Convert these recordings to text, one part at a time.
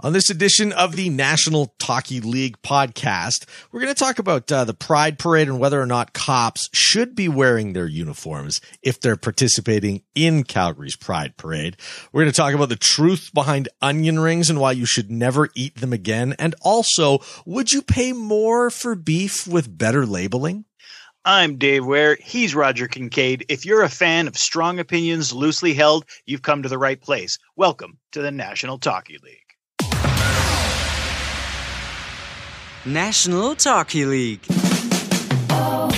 On this edition of the National Talky League podcast, we're going to talk about uh, the Pride Parade and whether or not cops should be wearing their uniforms if they're participating in Calgary's Pride Parade. We're going to talk about the truth behind onion rings and why you should never eat them again. And also, would you pay more for beef with better labeling? I'm Dave Ware. He's Roger Kincaid. If you're a fan of strong opinions loosely held, you've come to the right place. Welcome to the National Talky League. National Talky League. All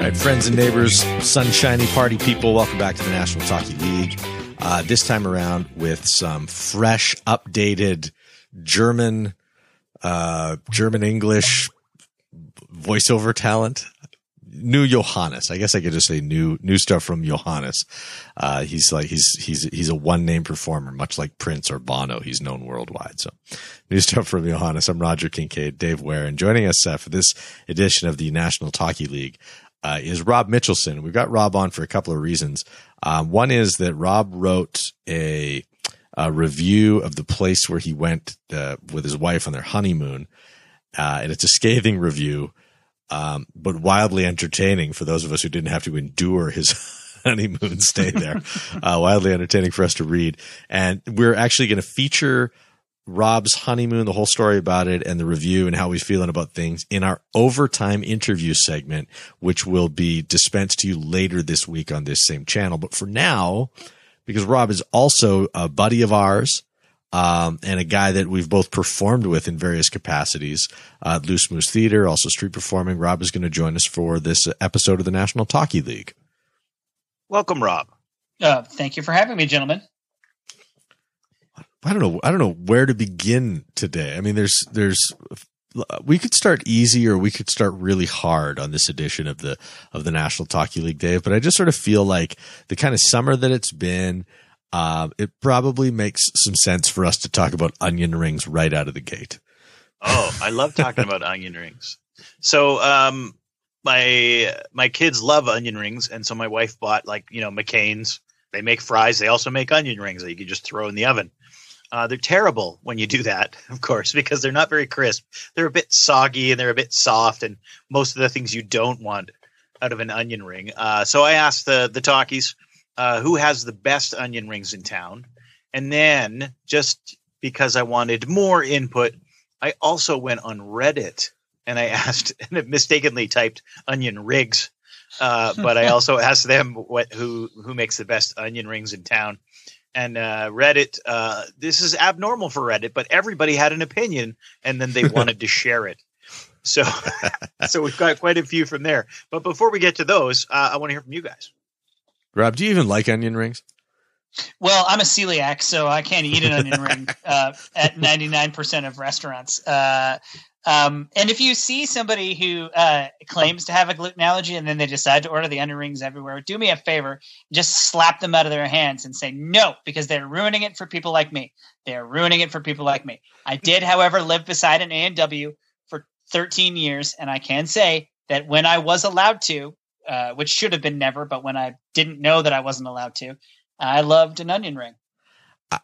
right, friends and neighbors, sunshiny party people, welcome back to the National Talky League. Uh, this time around with some fresh, updated German, uh, German English voiceover talent new Johannes. I guess I could just say new new stuff from Johannes. Uh, he's like he's he's he's a one name performer, much like Prince or Bono. He's known worldwide. So new stuff from Johannes. I'm Roger Kincaid, Dave Ware, and joining us uh, for this edition of the National Talky League uh, is Rob Mitchelson. We've got Rob on for a couple of reasons. Um, one is that Rob wrote a, a, review of the place where he went uh, with his wife on their honeymoon, uh, and it's a scathing review um, but wildly entertaining for those of us who didn't have to endure his honeymoon stay there. uh, wildly entertaining for us to read. And we're actually going to feature Rob's honeymoon, the whole story about it, and the review and how he's feeling about things in our overtime interview segment, which will be dispensed to you later this week on this same channel. But for now, because Rob is also a buddy of ours, um, and a guy that we've both performed with in various capacities uh, Loose Moose Theater, also street performing. Rob is going to join us for this episode of the National Talky League. Welcome, Rob. Uh, thank you for having me, gentlemen. I don't know. I don't know where to begin today. I mean, there's there's we could start easy or we could start really hard on this edition of the of the National Talky League, Dave. But I just sort of feel like the kind of summer that it's been uh, it probably makes some sense for us to talk about onion rings right out of the gate. Oh, I love talking about onion rings. So, um, my my kids love onion rings, and so my wife bought like you know McCain's. They make fries. They also make onion rings that you can just throw in the oven. Uh, they're terrible when you do that, of course, because they're not very crisp. They're a bit soggy and they're a bit soft, and most of the things you don't want out of an onion ring. Uh, so I asked the the talkies uh, who has the best onion rings in town. And then, just because I wanted more input, I also went on Reddit and I asked and it mistakenly typed onion rigs. Uh, but I also asked them what who who makes the best onion rings in town. And uh, Reddit, uh, this is abnormal for Reddit, but everybody had an opinion, and then they wanted to share it. So, so we've got quite a few from there. But before we get to those, uh, I want to hear from you guys. Rob, do you even like onion rings? Well, I'm a celiac, so I can't eat an onion ring uh, at 99% of restaurants. Uh, um, and if you see somebody who uh, claims to have a gluten allergy and then they decide to order the onion rings everywhere, do me a favor, just slap them out of their hands and say no, because they're ruining it for people like me. They're ruining it for people like me. I did, however, live beside an A and W for 13 years, and I can say that when I was allowed to, uh, which should have been never, but when I didn't know that I wasn't allowed to, I loved an onion ring.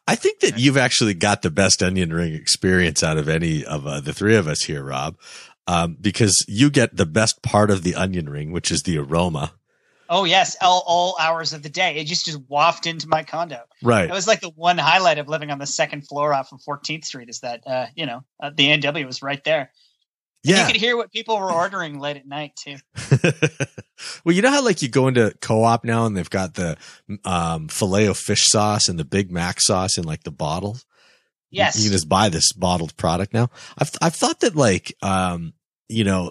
I think that you've actually got the best onion ring experience out of any of uh, the three of us here, Rob, um, because you get the best part of the onion ring, which is the aroma. Oh yes, all, all hours of the day. It just just wafted into my condo. Right. It was like the one highlight of living on the second floor off of 14th Street is that uh, you know uh, the A&W was right there. Yeah. You could hear what people were ordering late at night too. well, you know how like you go into co-op now and they've got the um filet of fish sauce and the Big Mac sauce in like the bottle. Yes. You, you can just buy this bottled product now. I've I've thought that like um you know,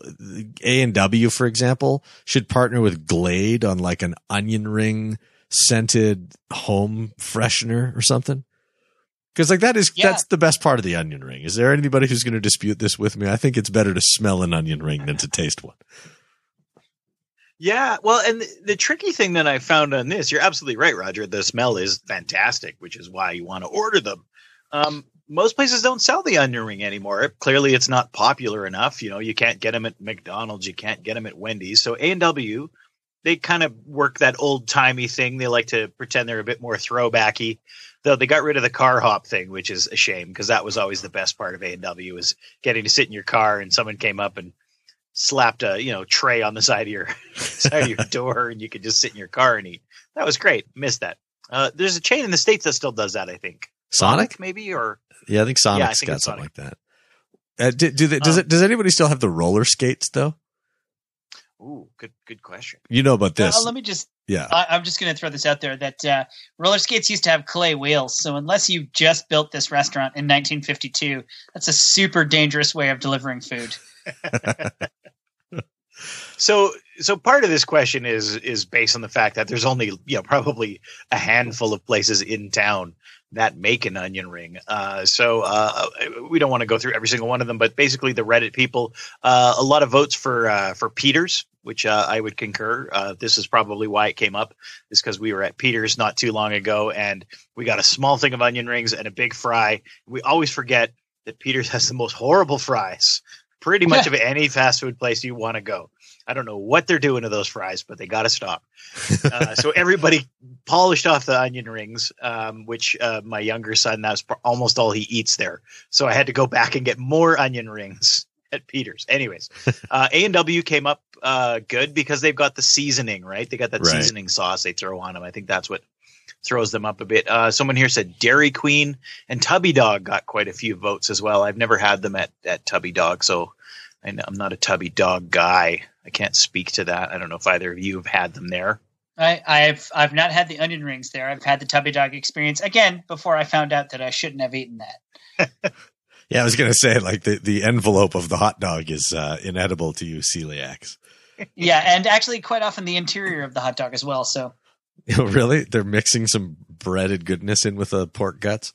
A and W, for example, should partner with Glade on like an onion ring scented home freshener or something. Because like that is yeah. that's the best part of the onion ring. Is there anybody who's going to dispute this with me? I think it's better to smell an onion ring than to taste one. Yeah, well, and the, the, tricky thing that I found on this, you're absolutely right, Roger. The smell is fantastic, which is why you want to order them. Um, most places don't sell the onion ring anymore. Clearly, it's not popular enough. You know, you can't get them at McDonald's, you can't get them at Wendy's. So A and W they kind of work that old timey thing. They like to pretend they're a bit more throwbacky. Though they got rid of the car hop thing, which is a shame because that was always the best part of A and W was getting to sit in your car and someone came up and slapped a you know tray on the side of your side of your door and you could just sit in your car and eat. That was great. Missed that. Uh, there's a chain in the states that still does that. I think Sonic? maybe or Yeah, I think Sonic's Yeah, I think got something Sonic. like that. Uh, do, do they, does Um, it? Does anybody still have the roller skates though? Ooh, good good question. You know about this? Uh, let me just yeah. I, I'm just going to throw this out there that uh, roller skates used to have clay wheels. So unless you just built this restaurant in 1952, that's a super dangerous way of delivering food. So so part of this question is is based on the fact that there's only you know probably a handful of places in town that make an onion ring. Uh, so uh, we don't want to go through every single one of them, but basically the Reddit people, uh, a lot of votes for uh, for Peters, which uh, I would concur. Uh, this is probably why it came up, is because we were at Peters not too long ago, and we got a small thing of onion rings and a big fry. We always forget that Peters has the most horrible fries, pretty much of any fast food place you want to go. I don't know what they're doing to those fries, but they got to stop. Uh, so everybody polished off the onion rings, um, which uh, my younger son, that's almost all he eats there. So I had to go back and get more onion rings at Peters. Anyways, uh, A&W came up uh, good because they've got the seasoning, right? They got that Right. seasoning sauce they throw on them. I think that's what throws them up a bit. Uh, someone here said Dairy Queen and Tubby Dog got quite a few votes as well. I've never had them at, at Tubby Dog, so I know- I'm not a Tubby Dog guy. I can't speak to that. I don't know if either of you have had them there. I, I've I've not had the onion rings there. I've had the tubby dog experience again before I found out that I shouldn't have eaten that. Yeah, I was gonna say like the, the envelope of the hot dog is uh, inedible to you celiacs. Yeah, and actually, quite often the interior of the hot dog as well. So really? They're mixing some breaded goodness in with the pork guts.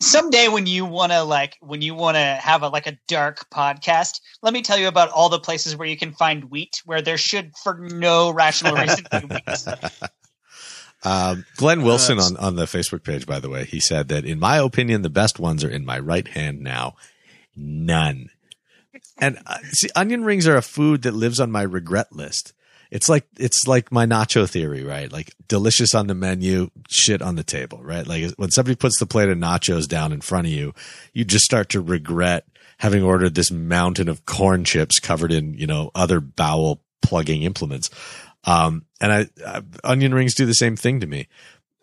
someday when you want to like when you want to have a like a dark podcast let me tell you about all the places where you can find wheat where there should for no rational reason be wheat Um, Glenn Wilson on, on the Facebook page, by the way, he said that in my opinion, the best ones are in my right hand now. None. And uh, see, onion rings are a food that lives on my regret list. It's like it's like my nacho theory, right? Like delicious on the menu, shit on the table, right? Like when somebody puts the plate of nachos down in front of you, you just start to regret having ordered this mountain of corn chips covered in, you know, other bowel plugging implements. Um, and I, I, onion rings do the same thing to me.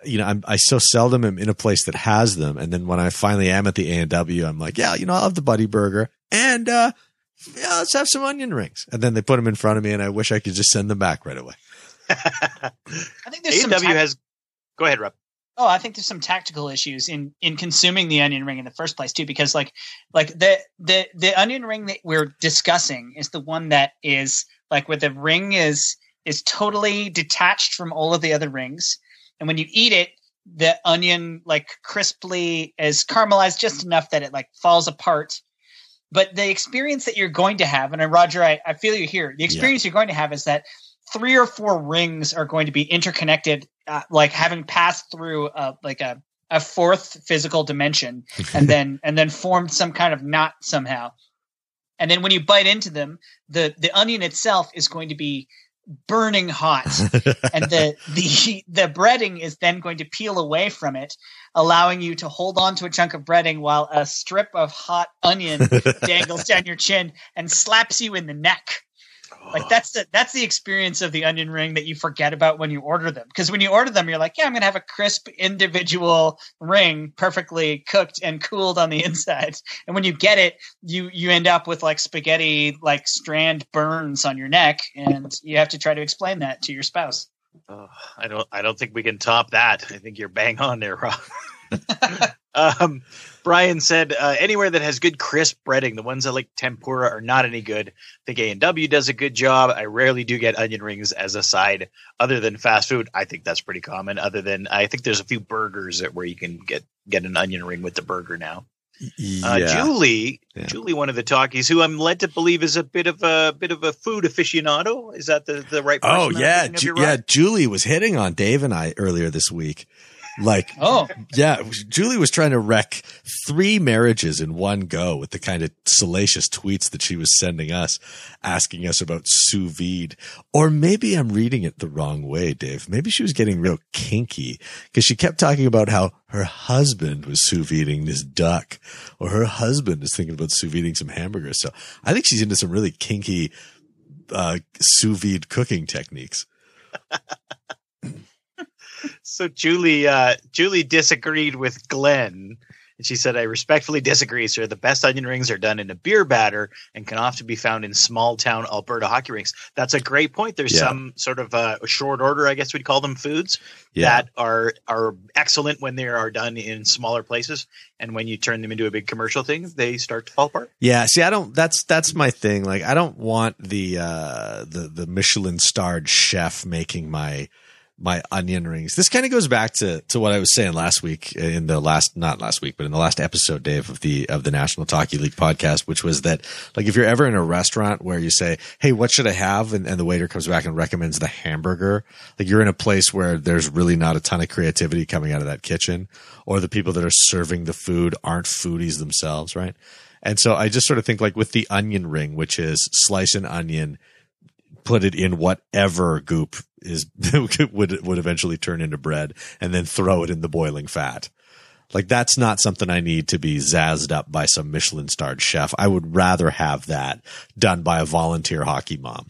You know, I'm, I so seldom am in a place that has them. And then when I finally am at the A and W, I'm like, yeah, you know, I love the Buddy Burger and, uh, yeah, let's have some onion rings. And then they put them in front of me and I wish I could just send them back right away. i think there's some A&W tac- has. Go ahead, Rob. oh i think there's some tactical issues in in consuming the onion ring in the first place too because like like the the the onion ring that we're discussing is the one that is like where the ring is is totally detached from all of the other rings. And when you eat it the onion like crisply is caramelized just enough that it like falls apart. But the experience that you're going to have and uh, roger i, I feel you here. The experience you're going to have is that three or four rings are going to be interconnected uh, like having passed through uh, like a, a fourth physical dimension and then and then formed some kind of knot somehow. And then when you bite into them the the onion itself is going to be burning hot. And the the the breading is then going to peel away from it allowing you to hold on to a chunk of breading while a strip of hot onion dangles down your chin and slaps you in the neck like that's the that's the experience of the onion ring that you forget about when you order them because when you order them you're like yeah i'm gonna have a crisp individual ring perfectly cooked and cooled on the inside and when you get it you you end up with like spaghetti like strand burns on your neck and you have to try to explain that to your spouse Oh, I don't. I don't think we can top that. I think you're bang on there, Rob. um, Brian said uh, anywhere that has good crisp breading, the ones that like tempura are not any good. I think A and W does a good job. I rarely do get onion rings as a side, other than fast food. I think that's pretty common. Other than I think there's a few burgers that where you can get get an onion ring with the burger now. Uh, yeah. Julie, Yeah. Julie, one of the talkies, who I'm led to believe is a bit of a bit of a food aficionado. Is that the the right? Oh yeah, Ju- yeah. Julie was hitting on Dave and I earlier this week. Like, Oh, yeah, Julie was trying to wreck three marriages in one go with the kind of salacious tweets that she was sending us, asking us about sous vide. Or maybe I'm reading it the wrong way, Dave. Maybe she was getting real kinky because she kept talking about how her husband was sous videing this duck or her husband is thinking about sous videing some hamburgers. So I think she's into some really kinky, uh, sous vide cooking techniques. So Julie, uh, Julie disagreed with Glenn, and she said, "I respectfully disagree, sir. The best onion rings are done in a beer batter and can often be found in small town Alberta hockey rinks." That's a great point. There's Yeah. some sort of uh, short order, I guess we'd call them foods Yeah. that are are excellent when they are done in smaller places, and when you turn them into a big commercial thing, they start to fall apart. Yeah, see, I don't. That's that's my thing. Like, I don't want the uh the the Michelin starred chef making my my onion rings. This kind of goes back to to what I was saying last week in the last not last week, but in the last episode, Dave, of the of the National Talky League podcast, which was that like if you're ever in a restaurant where you say, "Hey, what should I have?" and, and the waiter comes back and recommends the hamburger, like you're in a place where there's really not a ton of creativity coming out of that kitchen, or the people that are serving the food aren't foodies themselves, right? And so I just sort of think like with the onion ring, which is slice an onion, put it in whatever goop is would would eventually turn into bread, and then throw it in the boiling fat. Like that's not something I need to be zazzed up by some Michelin starred chef. I would rather have that done by a volunteer hockey mom.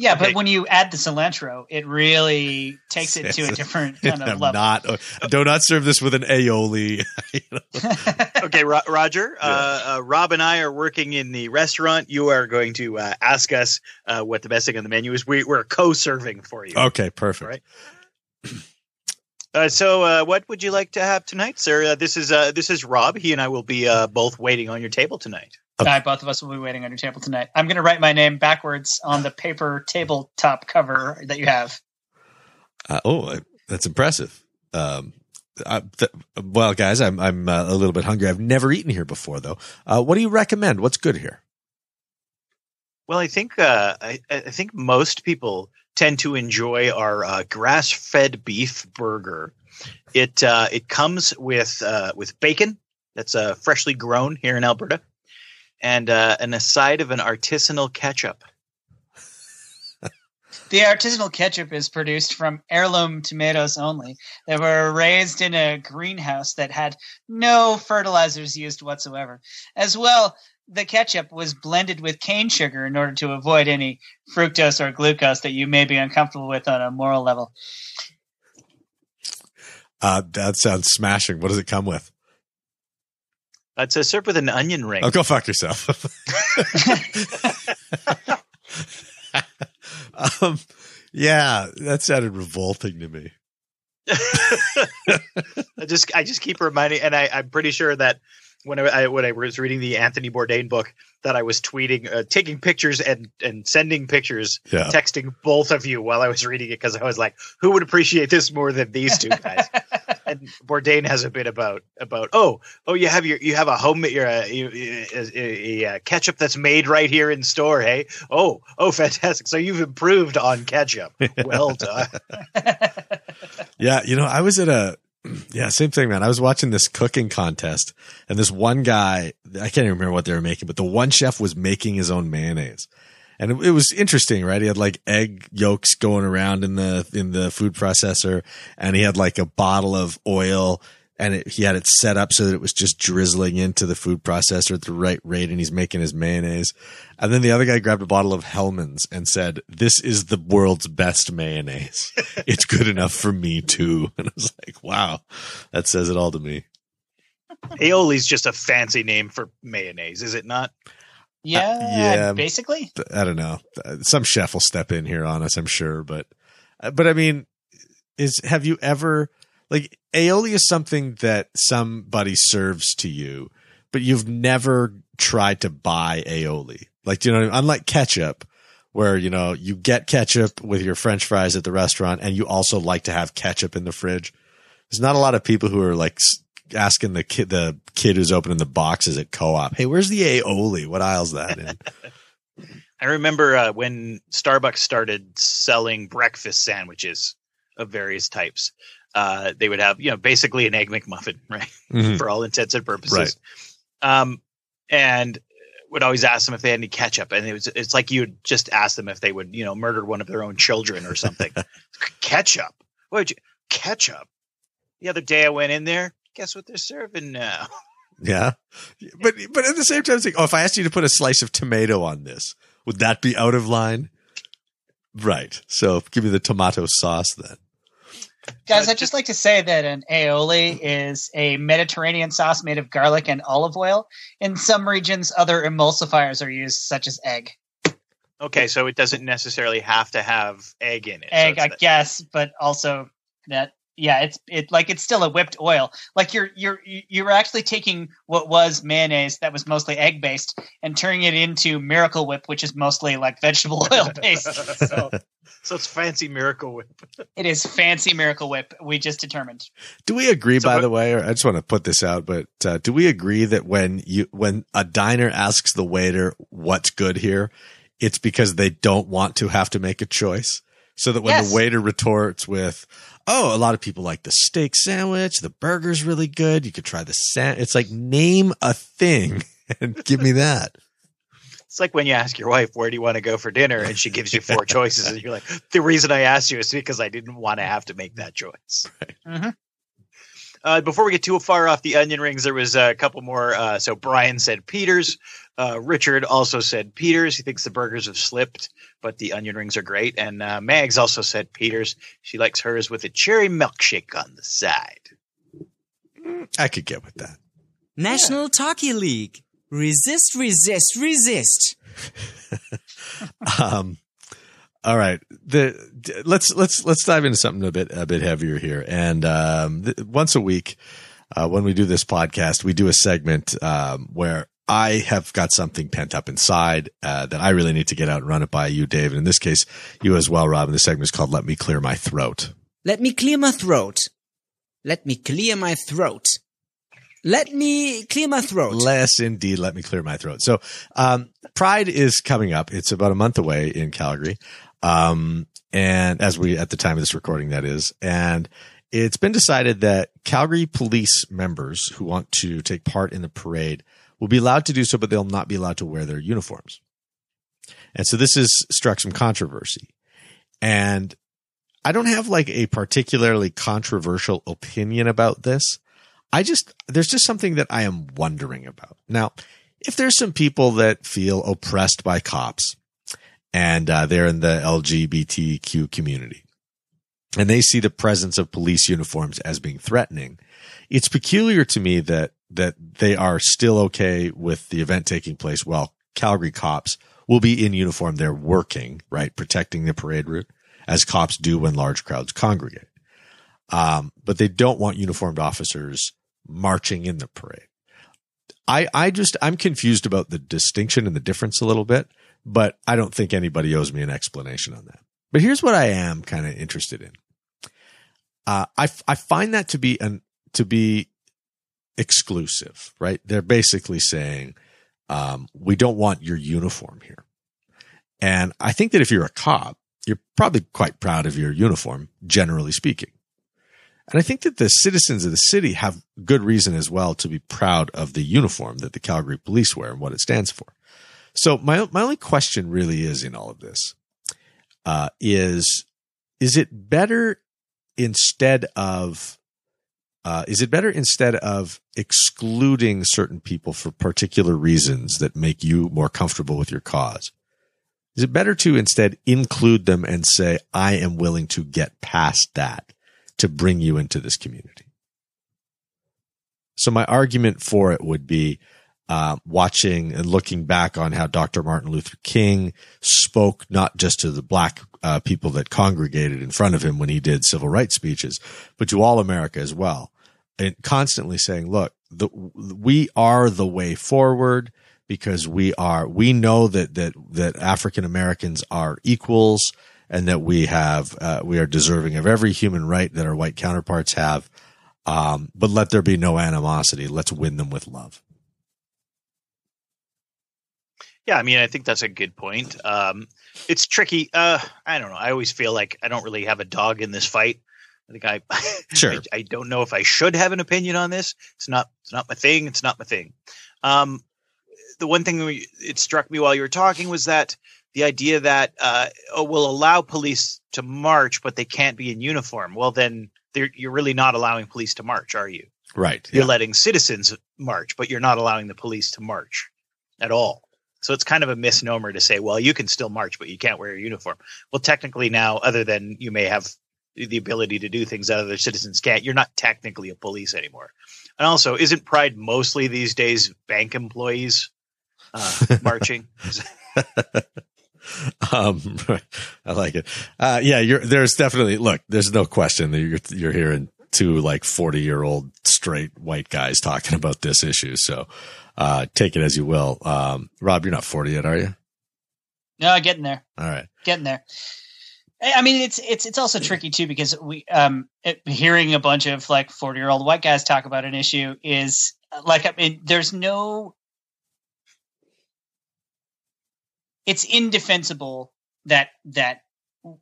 Yeah, Okay. but when you add the cilantro, it really takes it to a different kind of level. not. Do not serve this with an aioli. okay, Ro- Roger. Uh, uh, Rob and I are working in the restaurant. You are going to uh, ask us uh, what the best thing on the menu is. We, we're co-serving for you. okay, perfect. Right. Uh, so, uh, what would you like to have tonight, sir? Uh, this is uh, this is Rob. He and I will be uh, both waiting on your table tonight. All right, both of us will be waiting on your table tonight. I'm going to write my name backwards on the paper tabletop cover that you have. Uh, oh, that's impressive. Um, I, th- well, guys, I'm I'm uh, a little bit hungry. I've never eaten here before, though. Uh, what do you recommend? What's good here? Well, I think uh, I, I think most people tend to enjoy our uh, grass-fed beef burger. It uh, it comes with uh, with bacon that's uh, freshly grown here in Alberta, and uh, and a side of an artisanal ketchup. The artisanal ketchup is produced from heirloom tomatoes only. They were raised in a greenhouse that had no fertilizers used whatsoever. As well, the ketchup was blended with cane sugar in order to avoid any fructose or glucose that you may be uncomfortable with on a moral level. Uh, that sounds smashing. What does it come with? It's a served with an onion ring. Oh, go fuck yourself. um, yeah, that sounded revolting to me. I just I just keep reminding, and I, I'm pretty sure that when I, I when I was reading the Anthony Bourdain book, that I was tweeting, uh, taking pictures and and sending pictures, Yeah. texting both of you while I was reading it because I was like, who would appreciate this more than these two guys? and Bourdain has a bit about about oh oh you have your you have a home your uh, you- a, a, a ketchup that's made right here in store hey oh oh fantastic so you've improved on ketchup well done Yeah, you know, I was at a yeah, same thing, man. I was watching this cooking contest, and this one guy, I can't even remember what they were making, but the one chef was making his own mayonnaise. And it, it was interesting, right? He had like egg yolks going around in the in the food processor, and he had like a bottle of oil, and it, he had it set up so that it was just drizzling into the food processor at the right rate, and he's making his mayonnaise. And then the other guy grabbed a bottle of Hellmann's and said, "This is the world's best mayonnaise. It's good enough for me too." And I was like, "Wow, that says it all to me." aioli's just a fancy name for mayonnaise is it not uh, yeah, yeah. basically. I don't know. Uh, some chef will step in here on us, I'm sure, but uh, but I mean, is have you ever like aioli is something that somebody serves to you, but you've never tried to buy aioli. Like, do you know, what I mean? unlike ketchup, where you know you get ketchup with your French fries at the restaurant, and you also like to have ketchup in the fridge. There's not a lot of people who are like asking the kid, the kid who's opening the boxes at co-op, "Hey, where's the aioli? What aisle's that in?" I remember uh, when Starbucks started selling breakfast sandwiches of various types. Uh, they would have you know basically an egg McMuffin, right, Mhm. for all intents and purposes. Um, and would always ask them if they had any ketchup, and it was it's like you would just ask them if they would you know murder one of their own children or something. ketchup? What would you ketchup? The other day I went in there. Guess what they're serving now? Yeah. But but at the same time, like, oh, if I asked you to put a slice of tomato on this, would that be out of line? Right. So give me the tomato sauce then. Guys, I'd just like to say that an aioli is a Mediterranean sauce made of garlic and olive oil. In some regions, other emulsifiers are used, such as egg. Okay, so it doesn't necessarily have to have egg in it. Egg, it's I the- guess, but also that yeah, it's it like it's still a whipped oil. Like you're you're you're actually taking what was mayonnaise that was mostly egg based and turning it into Miracle Whip, which is mostly like vegetable oil based. so so it's fancy Miracle Whip. it is fancy Miracle Whip. We just determined. Do we agree, So by what- the way, or I just want to put this out, but uh, do we agree that when you when a diner asks the waiter what's good here, it's because they don't want to have to make a choice? So that when Yes. the waiter retorts with, "Oh, a lot of people like the steak sandwich, the burger's really good. You could try the sand." It's like name a thing and give me that. It's like when you ask your wife, where do you want to go for dinner? And she gives you four choices. And you're like, the reason I asked you is because I didn't want to have to make that choice. Mhm. Uh, before we get too far off the onion rings, there was a couple more. Uh, so Brian said Peters. Uh, Richard also said Peters. He thinks the burgers have slipped, but the onion rings are great. And uh, Mags also said Peters. She likes hers with a cherry milkshake on the side. I could get with that. National Talky League. Resist, resist, resist. um, all right. The let's let's let's dive into something a bit a bit heavier here. And um, th- once a week, uh, when we do this podcast, we do a segment um, where I have got something pent up inside uh, that I really need to get out and run it by you, Dave. And in this case, you as well, Rob. And the segment is called "Let Me Clear My Throat." Let me clear my throat. Let me clear my throat. Let me clear my throat. Less indeed. Let me clear my throat. So, um, Pride is coming up. It's about a month away in Calgary. Um, and as we, at the time of this recording, that is, and it's been decided that Calgary police members who want to take part in the parade will be allowed to do so, but they'll not be allowed to wear their uniforms. And so this has struck some controversy. And I don't have like a particularly controversial opinion about this. I just, there's just something that I am wondering about. Now, if there's some people that feel oppressed by cops and uh, they're in the LGBTQ community and they see the presence of police uniforms as being threatening, it's peculiar to me that, that they are still okay with the event taking place while Calgary cops will be in uniform. They're working, right? Protecting the parade route as cops do when large crowds congregate. Um, but they don't want uniformed officers marching in the parade. I, I just, I'm confused about the distinction and the difference a little bit, but I don't think anybody owes me an explanation on that. But here's what I am kind of interested in. Uh, I, I find that to be an, to be exclusive, right? They're basically saying, um, we don't want your uniform here. And I think that if you're a cop, you're probably quite proud of your uniform, generally speaking. And I think that the citizens of the city have good reason as well to be proud of the uniform that the Calgary police wear and what it stands for. So my, my only question really is in all of this, uh, is, is it better instead of, uh, is it better instead of excluding certain people for particular reasons that make you more comfortable with your cause? Is it better to instead include them and say, I am willing to get past that to bring you into this community? So my argument for it would be uh, watching and looking back on how Dr. Martin Luther King spoke not just to the black uh, people that congregated in front of him when he did civil rights speeches, but to all America as well, and constantly saying, "Look, the, we are the way forward." because we are we know that that that African Americans are equals and that we have uh, we are deserving of every human right that our white counterparts have. Um, but let there be no animosity. Let's win them with love. Yeah, I mean, I think that's a good point. Um, it's tricky. Uh, I don't know. I always feel like I don't really have a dog in this fight. I think I, Sure. I, I don't know if I should have an opinion on this. It's not. It's not my thing. It's not my thing. Um, the one thing we, it struck me while you were talking was that the idea that uh, oh, we'll allow police to march, but they can't be in uniform. Well, then you're really not allowing police to march, are you? Right. You're Yeah. letting citizens march, but you're not allowing the police to march at all. So it's kind of a misnomer to say, well, you can still march, but you can't wear a uniform. Well, technically now, other than you may have the ability to do things that other citizens can't, you're not technically a police anymore. And also, isn't Pride mostly these days bank employees uh, marching? um, I like it. Uh, yeah, you're, there's definitely, look, there's no question that you're, you're hearing two like 40 year old straight white guys talking about this issue. So, uh, take it as you will. Um, Rob, you're not 40 yet, are you? No, I'm getting there, All right. getting there. I I mean, it's it's it's also tricky too because we um it, hearing a bunch of like forty year old white guys talk about an issue is like I mean, there's no. It's indefensible that that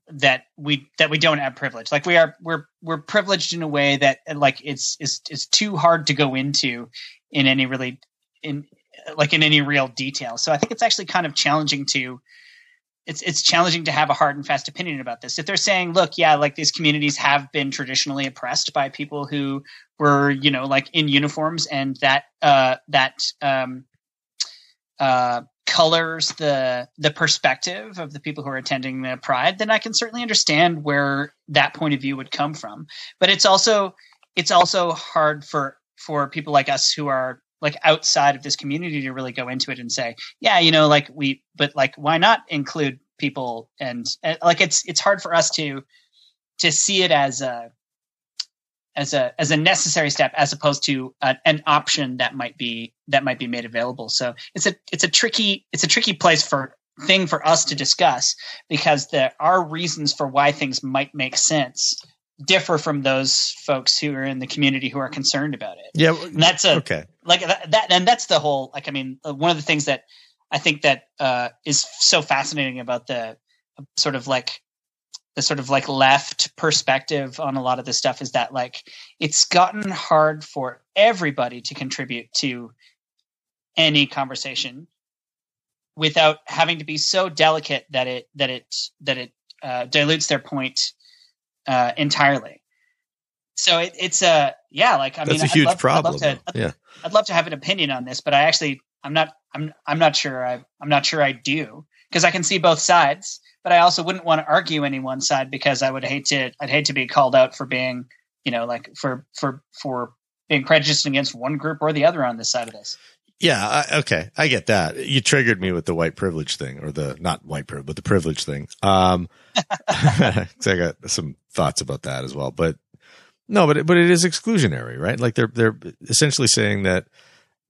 that we that we don't have privilege. Like we are we're we're privileged in a way that like it's is is too hard to go into in any really in like in any real detail. So I think it's actually kind of challenging to it's it's challenging to have a hard and fast opinion about this. If they're saying, look, yeah, like these communities have been traditionally oppressed by people who were, you know, like in uniforms, and that uh, that um, uh, colors the the perspective of the people who are attending the pride, then I can certainly understand where that point of view would come from. But it's also it's also hard for for people like us who are like outside of this community to really go into it and say, yeah, you know, like we, but like, why not include people? And, and like, it's it's hard for us to to see it as a as a as a necessary step as opposed to a, an option that might be that might be made available. So it's a it's a tricky it's a tricky place for thing for us to discuss because there are reasons for why things might make sense differ from those folks who are in the community who are concerned about it. Yeah. And that's a Okay. like that, that and that's the whole like i mean uh, one of the things that i think that uh is so fascinating about the uh, sort of like the sort of like left perspective on a lot of this stuff is that like it's gotten hard for everybody to contribute to any conversation without having to be so delicate that it that it that it uh, dilutes their point uh, entirely so it, it's a yeah like i That's mean a I'd huge love- I'd problem. love to, yeah. I'd love to have an opinion on this, but I actually I'm not I'm I'm not sure I I'm not sure I do because I can see both sides, but I also wouldn't want to argue any one side because I would hate to I'd hate to be called out for being you know like for for for being prejudiced against one group or the other on this side of this. Yeah. I, okay. I get that. You triggered me with the white privilege thing or the not white privilege, but the privilege thing. Um, I got some thoughts about that as well, but no, but it, but it is exclusionary, right? Like they're, they're essentially saying that,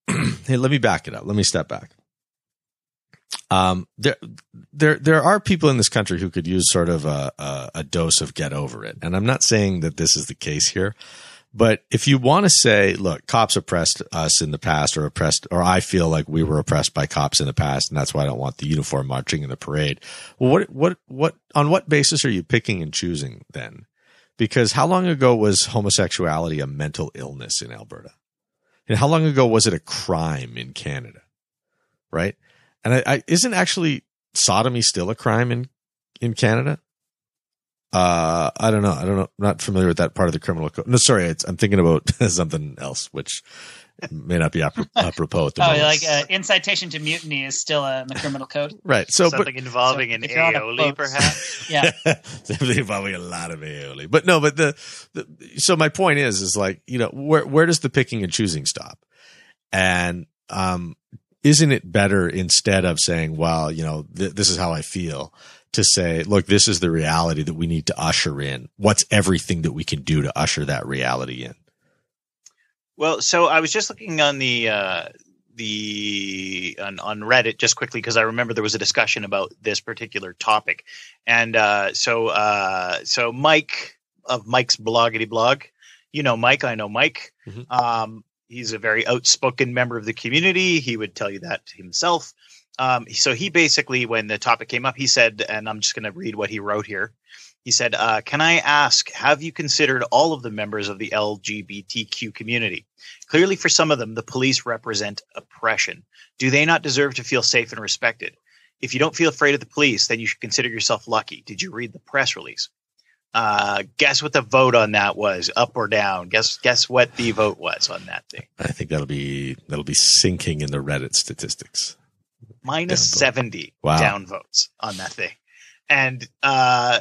Hey, let me back it up. Let me step back. Um, there, there, there are people in this country who could use sort of a, a, a dose of get over it. And I'm not saying that this is the case here. But if you want to say, look, cops oppressed us in the past or oppressed, or I feel like we were oppressed by cops in the past, and that's why I don't want the uniform marching in the parade. Well, what, what, what, on what basis are you picking and choosing then? Because how long ago was homosexuality a mental illness in Alberta? And how long ago was it a crime in Canada? Right? And I, I isn't actually sodomy still a crime in, in Canada? Uh, I don't know. I don't know. I'm not familiar with that part of the criminal code. No, sorry. It's, I'm thinking about something else, which may not be apro- apropos at the Oh, moment. like uh, incitation to mutiny is still uh, in the criminal code. right. So, but Something involving so an if you're on a aioli, perhaps. Yeah, Definitely involving a lot of aioli. But no, but the, the so my point is is like, you know, where where does the picking and choosing stop? And um isn't it better instead of saying, well, you know, th- this is how I feel to say, look, this is the reality that we need to usher in. What's everything that we can do to usher that reality in? Well, so I was just looking on the uh, the on, on Reddit just quickly because I remember there was a discussion about this particular topic, and uh, so uh, so Mike of Mike's bloggity blog, you know Mike, I know Mike. Mhm. Um, he's a very outspoken member of the community. He would tell you that himself. Um, so he basically, when the topic came up, he said, and I'm just going to read what he wrote here. He said, uh, "Can I ask? Have you considered all of the members of the LGBTQ community? Clearly, for some of them, the police represent oppression. Do they not deserve to feel safe and respected? If you don't feel afraid of the police, then you should consider yourself lucky. Did you read the press release? Uh, guess what the vote on that was, up or down? Guess guess what the vote was on that thing? I think that'll be that'll be sinking in the Reddit statistics. Minus seventy Wow. down votes on that thing, and uh,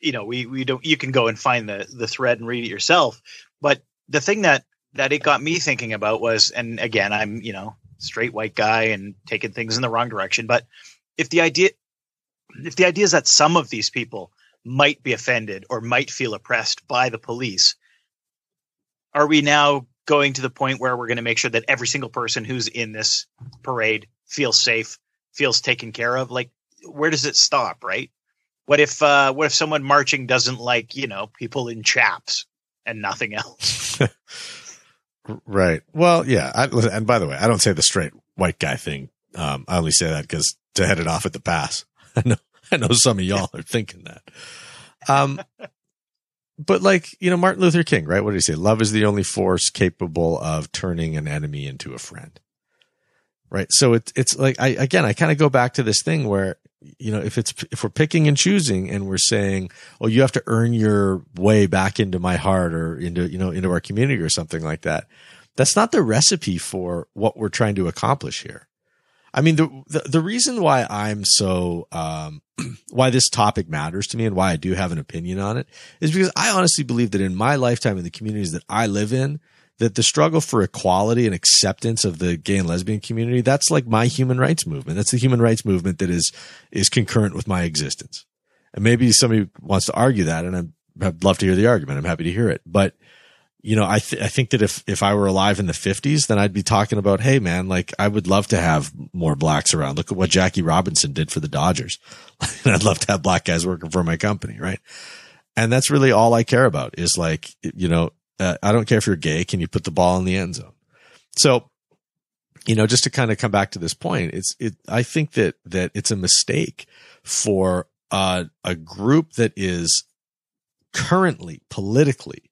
you know we we don't. You can go and find the the thread and read it yourself. But the thing that that it got me thinking about was, and again, I'm you know straight white guy and taking things in the wrong direction. But if the idea if the idea is that some of these people might be offended or might feel oppressed by the police, are we now going to the point where we're going to make sure that every single person who's in this parade feels safe, feels taken care of? Like, where does it stop, right? What if uh, what if someone marching doesn't like you know people in chaps and nothing else? Right. Well, yeah. I, and by the way, I don't say the straight white guy thing. Um, I only say that because to head it off at the pass. I know, I know some of y'all are thinking that. Um, but like, you know, Martin Luther King, right? What did he say? Love is the only force capable of turning an enemy into a friend. Right. So it's, it's like, I, again, I kind of go back to this thing where, you know, if it's, if we're picking and choosing and we're saying, oh, you have to earn your way back into my heart or into, you know, into our community or something like that. That's not the recipe for what we're trying to accomplish here. I mean, the, the, the reason why I'm so, um, why this topic matters to me and why I do have an opinion on it is because I honestly believe that in my lifetime in the communities that I live in, that the struggle for equality and acceptance of the gay and lesbian community, that's like my human rights movement. That's the human rights movement that is, is concurrent with my existence. And maybe somebody wants to argue that and I'm, I'd love to hear the argument. I'm happy to hear it. But, you know, I, th- I think that if, if I were alive in the fifties, then I'd be talking about, Hey man, like I would love to have more blacks around. Look at what Jackie Robinson did for the Dodgers. I'd love to have black guys working for my company. Right. And that's really all I care about is like, you know, uh, I don't care if you're gay. Can you put the ball in the end zone? So, you know, just to kind of come back to this point, it's, it, I think that, that it's a mistake for uh, a group that is currently politically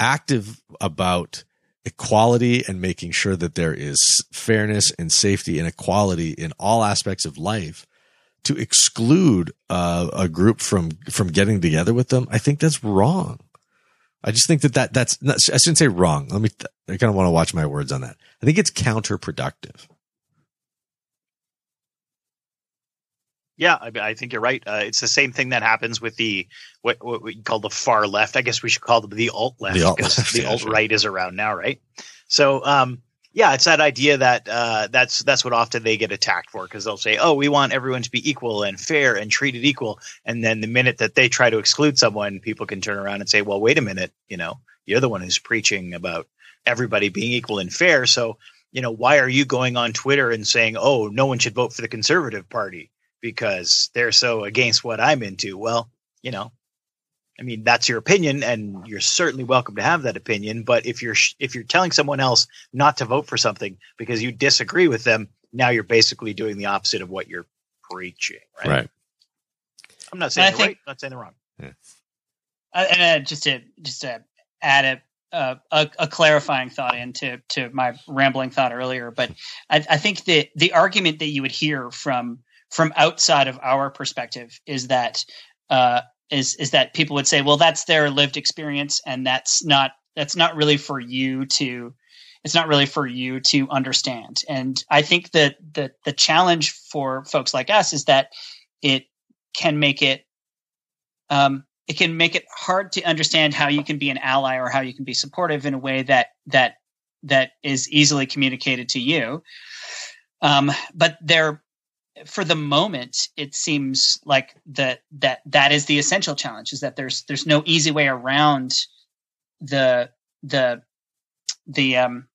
active about equality and making sure that there is fairness and safety and equality in all aspects of life to exclude uh, a group from from getting together with them i think that's wrong. I just think that, that that's not, i shouldn't say wrong. Let me i kind of want to watch my words on that. I think it's counterproductive Yeah, I, I think you're right. Uh, it's the same thing that happens with the what, what we call the far left. I guess we should call them the alt left The alt-left, the yeah, alt right is around now, right? So, um, yeah, it's that idea that uh, that's that's what often they get attacked for because they'll say, "Oh, we want everyone to be equal and fair and treated equal," and then the minute that they try to exclude someone, people can turn around and say, "Well, wait a minute, you know, you're the one who's preaching about everybody being equal and fair, so." You know, why are you going on Twitter and saying, "Oh, no one should vote for the Conservative Party"? Because they're so against what I'm into. Well, you know, I mean that's your opinion, and you're certainly welcome to have that opinion. But if you're if you're telling someone else not to vote for something because you disagree with them, now you're basically doing the opposite of what you're preaching. Right. right I'm not saying I think- right. I'm not saying they're wrong. Uh, and uh, just to just to add a, uh, a a clarifying thought into to my rambling thought earlier, but I, I think that the argument that you would hear from from outside of our perspective is that uh, is is that people would say, well, that's their lived experience, and that's not that's not really for you to it's not really for you to understand. And I think that the the challenge for folks like us is that it can make it um, it can make it hard to understand how you can be an ally or how you can be supportive in a way that that that is easily communicated to you. Um, but there, for the moment, it seems like that that that is the essential challenge: is that there's there's no easy way around the the the um,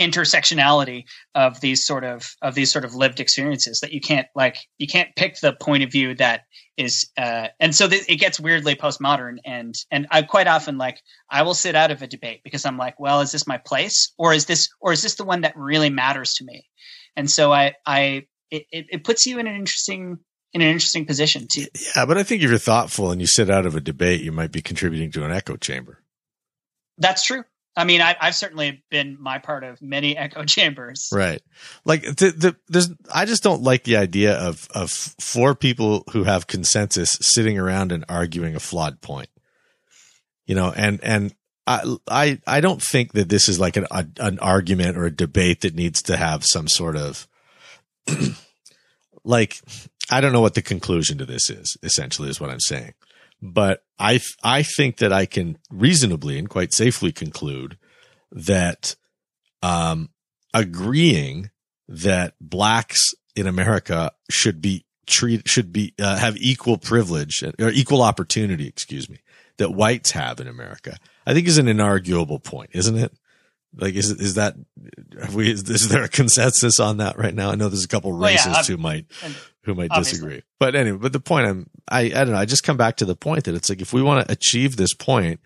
intersectionality of these sort of of these sort of lived experiences that you can't like you can't pick the point of view that is uh and so th- it gets weirdly postmodern and and i quite often like i will sit out of a debate because i'm like well is this my place or is this or is this the one that really matters to me? And so i i it, it, it puts you in an interesting in an interesting position too. Yeah, but I think if you're thoughtful and you sit out of a debate, you might be contributing to an echo chamber. That's true. I mean, I, I've certainly been my part of many echo chambers. Right. Like the, the, there's, I just don't like the idea of, of four people who have consensus sitting around and arguing a flawed point. You know, and, and I, I, I don't think that this is like an, a, an argument or a debate that needs to have some sort of, like, I don't know what the conclusion to this is, essentially, is what I'm saying. But I, I think that I can reasonably and quite safely conclude that, um, agreeing that blacks in America should be treat, should be, uh, have equal privilege or equal opportunity, excuse me, that whites have in America, I think is an inarguable point, isn't it? Like, is, is that, have we, is, is there a consensus on that right now? I know there's a couple Well, yeah, racists who might, who might obviously. disagree. But anyway, but the point I'm, I, I don't know. I just come back to the point that it's like, if we want to achieve this point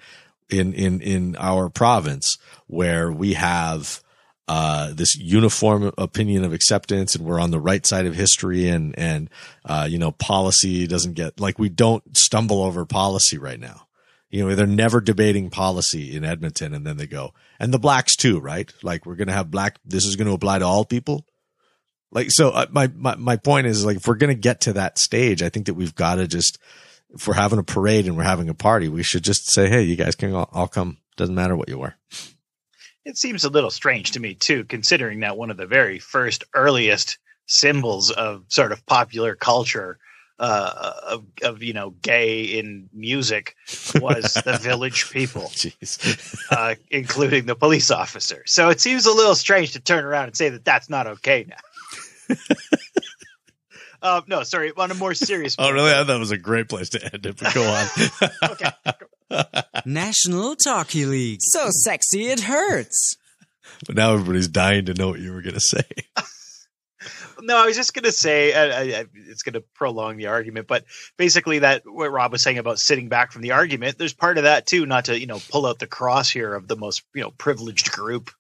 in, in, in our province where we have, uh, this uniform opinion of acceptance and we're on the right side of history and, and, uh, you know, policy doesn't get like we don't stumble over policy right now. You know, they're never debating policy in Edmonton and then they go, and the blacks too, right? Like we're to have black, this is to apply to all people. Like, so uh, my, my, my point is like, if we're to get to that stage, I think that we've got to just, if we're having a parade and we're having a party, we should just say, Hey, you guys can all, all come. Doesn't matter what you wear. It seems a little strange to me too, considering that one of the very first earliest symbols of sort of popular culture uh, of, of you know gay in music was the village people, uh, including the police officer. So it seems a little strange to turn around and say that that's not okay now. uh, no, sorry. On a more serious. Oh, really? I thought it was a great place to end it, but go on. Okay. National Talky League. So sexy it hurts. but now everybody's dying to know what you were going to say. No, I was just going to say, I, I, I- it's going to prolong the argument, but basically that what Rob was saying about sitting back from the argument, there's part of that too, not to, you know, pull out the cross here of the most, you know, privileged group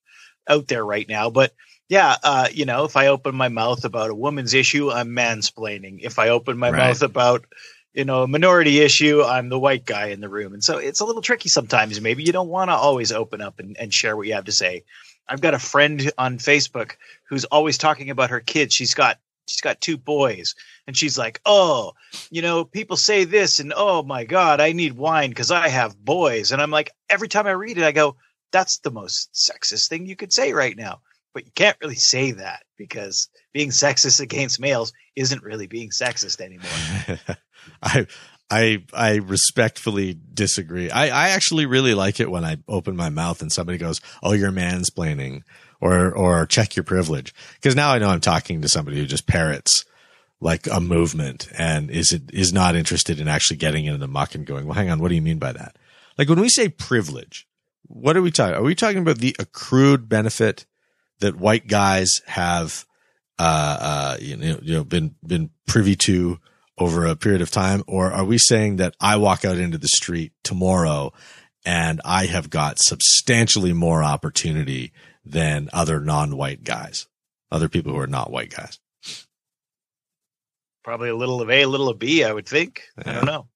out there right now. But yeah, uh, you know, if I open my mouth about a woman's issue, I'm mansplaining. If I open my Right. mouth about, you know, a minority issue, I'm the white guy in the room. And so it's a little tricky sometimes. Maybe you don't want to always open up and, and share what you have to say. I've got a friend on Facebook who's always talking about her kids. She's got she's got two boys and she's like, "Oh, you know, people say this and oh my god, I need wine cuz I have boys." And I'm like, every time I read it I go, that's the most sexist thing you could say right now. But you can't really say that because being sexist against males isn't really being sexist anymore. I I I respectfully disagree. I, I actually really like it when I open my mouth and somebody goes, "Oh, you're mansplaining," or or check your privilege, because now I know I'm talking to somebody who just parrots like a movement and is it is not interested in actually getting into the muck and going, "Well, hang on, what do you mean by that?" Like when we say privilege, what are we talking? Are we talking about the accrued benefit that white guys have, uh, uh, you know, you know, been been privy to? Over a period of time? Or are we saying that I walk out into the street tomorrow and I have got substantially more opportunity than other non-white guys, other people who are not white guys? Probably a little of A, a little of B, I would think. I don't know.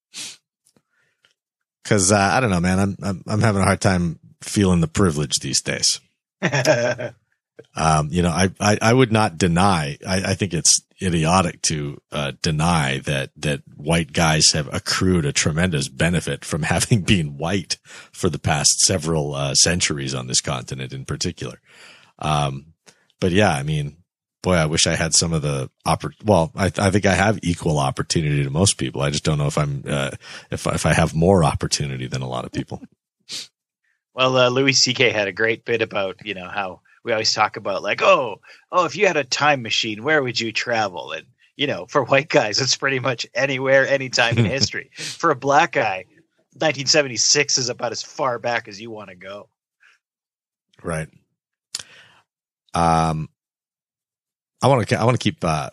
Cause, uh, I don't know, man. I'm, I'm, I'm having a hard time feeling the privilege these days. Um, you know, I, I, I would not deny, I, I think it's idiotic to, uh, deny that, that white guys have accrued a tremendous benefit from having been white for the past several, uh, centuries on this continent in particular. Um, but yeah, I mean, boy, I wish I had some of the oppor- well, I, I think I have equal opportunity to most people. I just don't know if I'm, uh, if, if I have more opportunity than a lot of people. Well, uh, Louis C.K. had a great bit about you know how we always talk about like oh oh if you had a time machine where would you travel and you know for white guys it's pretty much anywhere anytime in history for a black guy 1976 is about as far back as you want to go Right. Um, I want to, I want to keep, uh,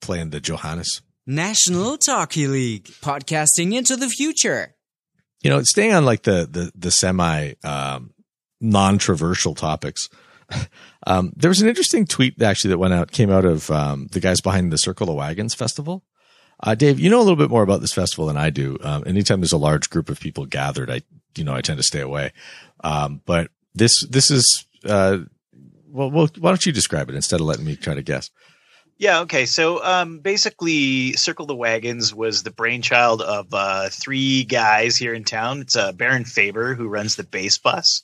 playing the Johannes. National Talky League. Podcasting into the future. You know, staying on like the, the, the semi, um, non-traversal topics. Um, there was an interesting tweet actually that went out, came out of, um, the guys behind the Circle of Wagons festival. Uh, Dave, you know a little bit more about this festival than I do. Um, anytime there's a large group of people gathered, I, you know, I tend to stay away. Um, but this, this is, uh, well, well, why don't you describe it instead of letting me try to guess? Yeah, okay. So um, basically, Circle the Wagons was the brainchild of uh, three guys here in town. It's uh, Baron Faber, who runs the base bus,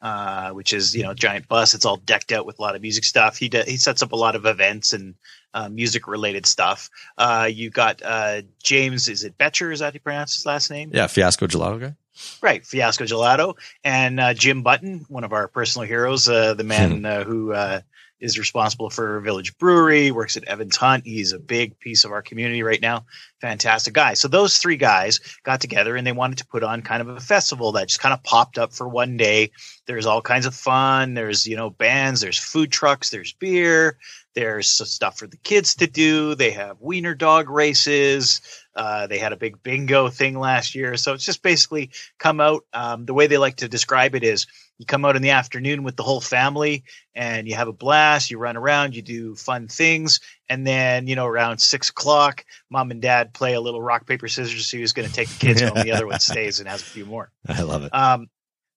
uh, which is, you know, giant bus. It's all decked out with a lot of music stuff. He, de- he sets up a lot of events and uh, music related stuff. Uh, you got uh, James, is it Betcher? Is that how you pronounce his last name? Yeah, Fiasco Gelato guy. Right, Fiasco Gelato, and uh, Jim Button, one of our personal heroes, uh, the man uh, who uh, is responsible for Village Brewery, works at Evans Hunt. He's a big piece of our community right now. Fantastic guy. So those three guys got together and they wanted to put on kind of a festival that just kind of popped up for one day. There's all kinds of fun. There's you know bands. There's food trucks. There's beer. There's stuff for the kids to do. They have wiener dog races. Uh, they had a big bingo thing last year. So it's just basically come out. Um, the way they like to describe it is you come out in the afternoon with the whole family and you have a blast. You run around, you do fun things. And then, you know, around six o'clock, mom and dad play a little rock, paper, scissors. See who's going to take the kids home. The other one stays and has a few more. I love it. Um,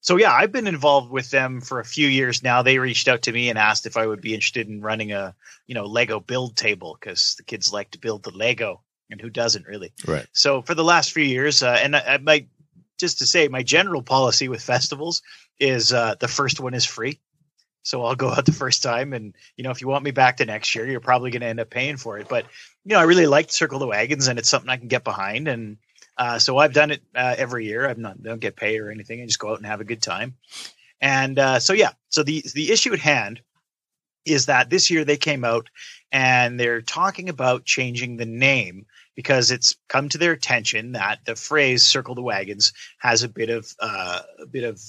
so yeah, I've been involved with them for a few years now. They reached out to me and asked if I would be interested in running a, you know, Lego build table because the kids like to build the Lego, and who doesn't really? Right. So for the last few years, uh, and I, I might just to say, my general policy with festivals is uh, the first one is free. So I'll go out the first time, and you know, if you want me back to next year, you're probably going to end up paying for it. But you know, I really liked Circle the Wagons, and it's something I can get behind, and uh, so I've done it uh, every year. I'm not don't get paid or anything. I just go out and have a good time. And uh, so yeah, so the the issue at hand is that this year they came out and they're talking about changing the name because it's come to their attention that the phrase "circle the wagons" has a bit of uh, a bit of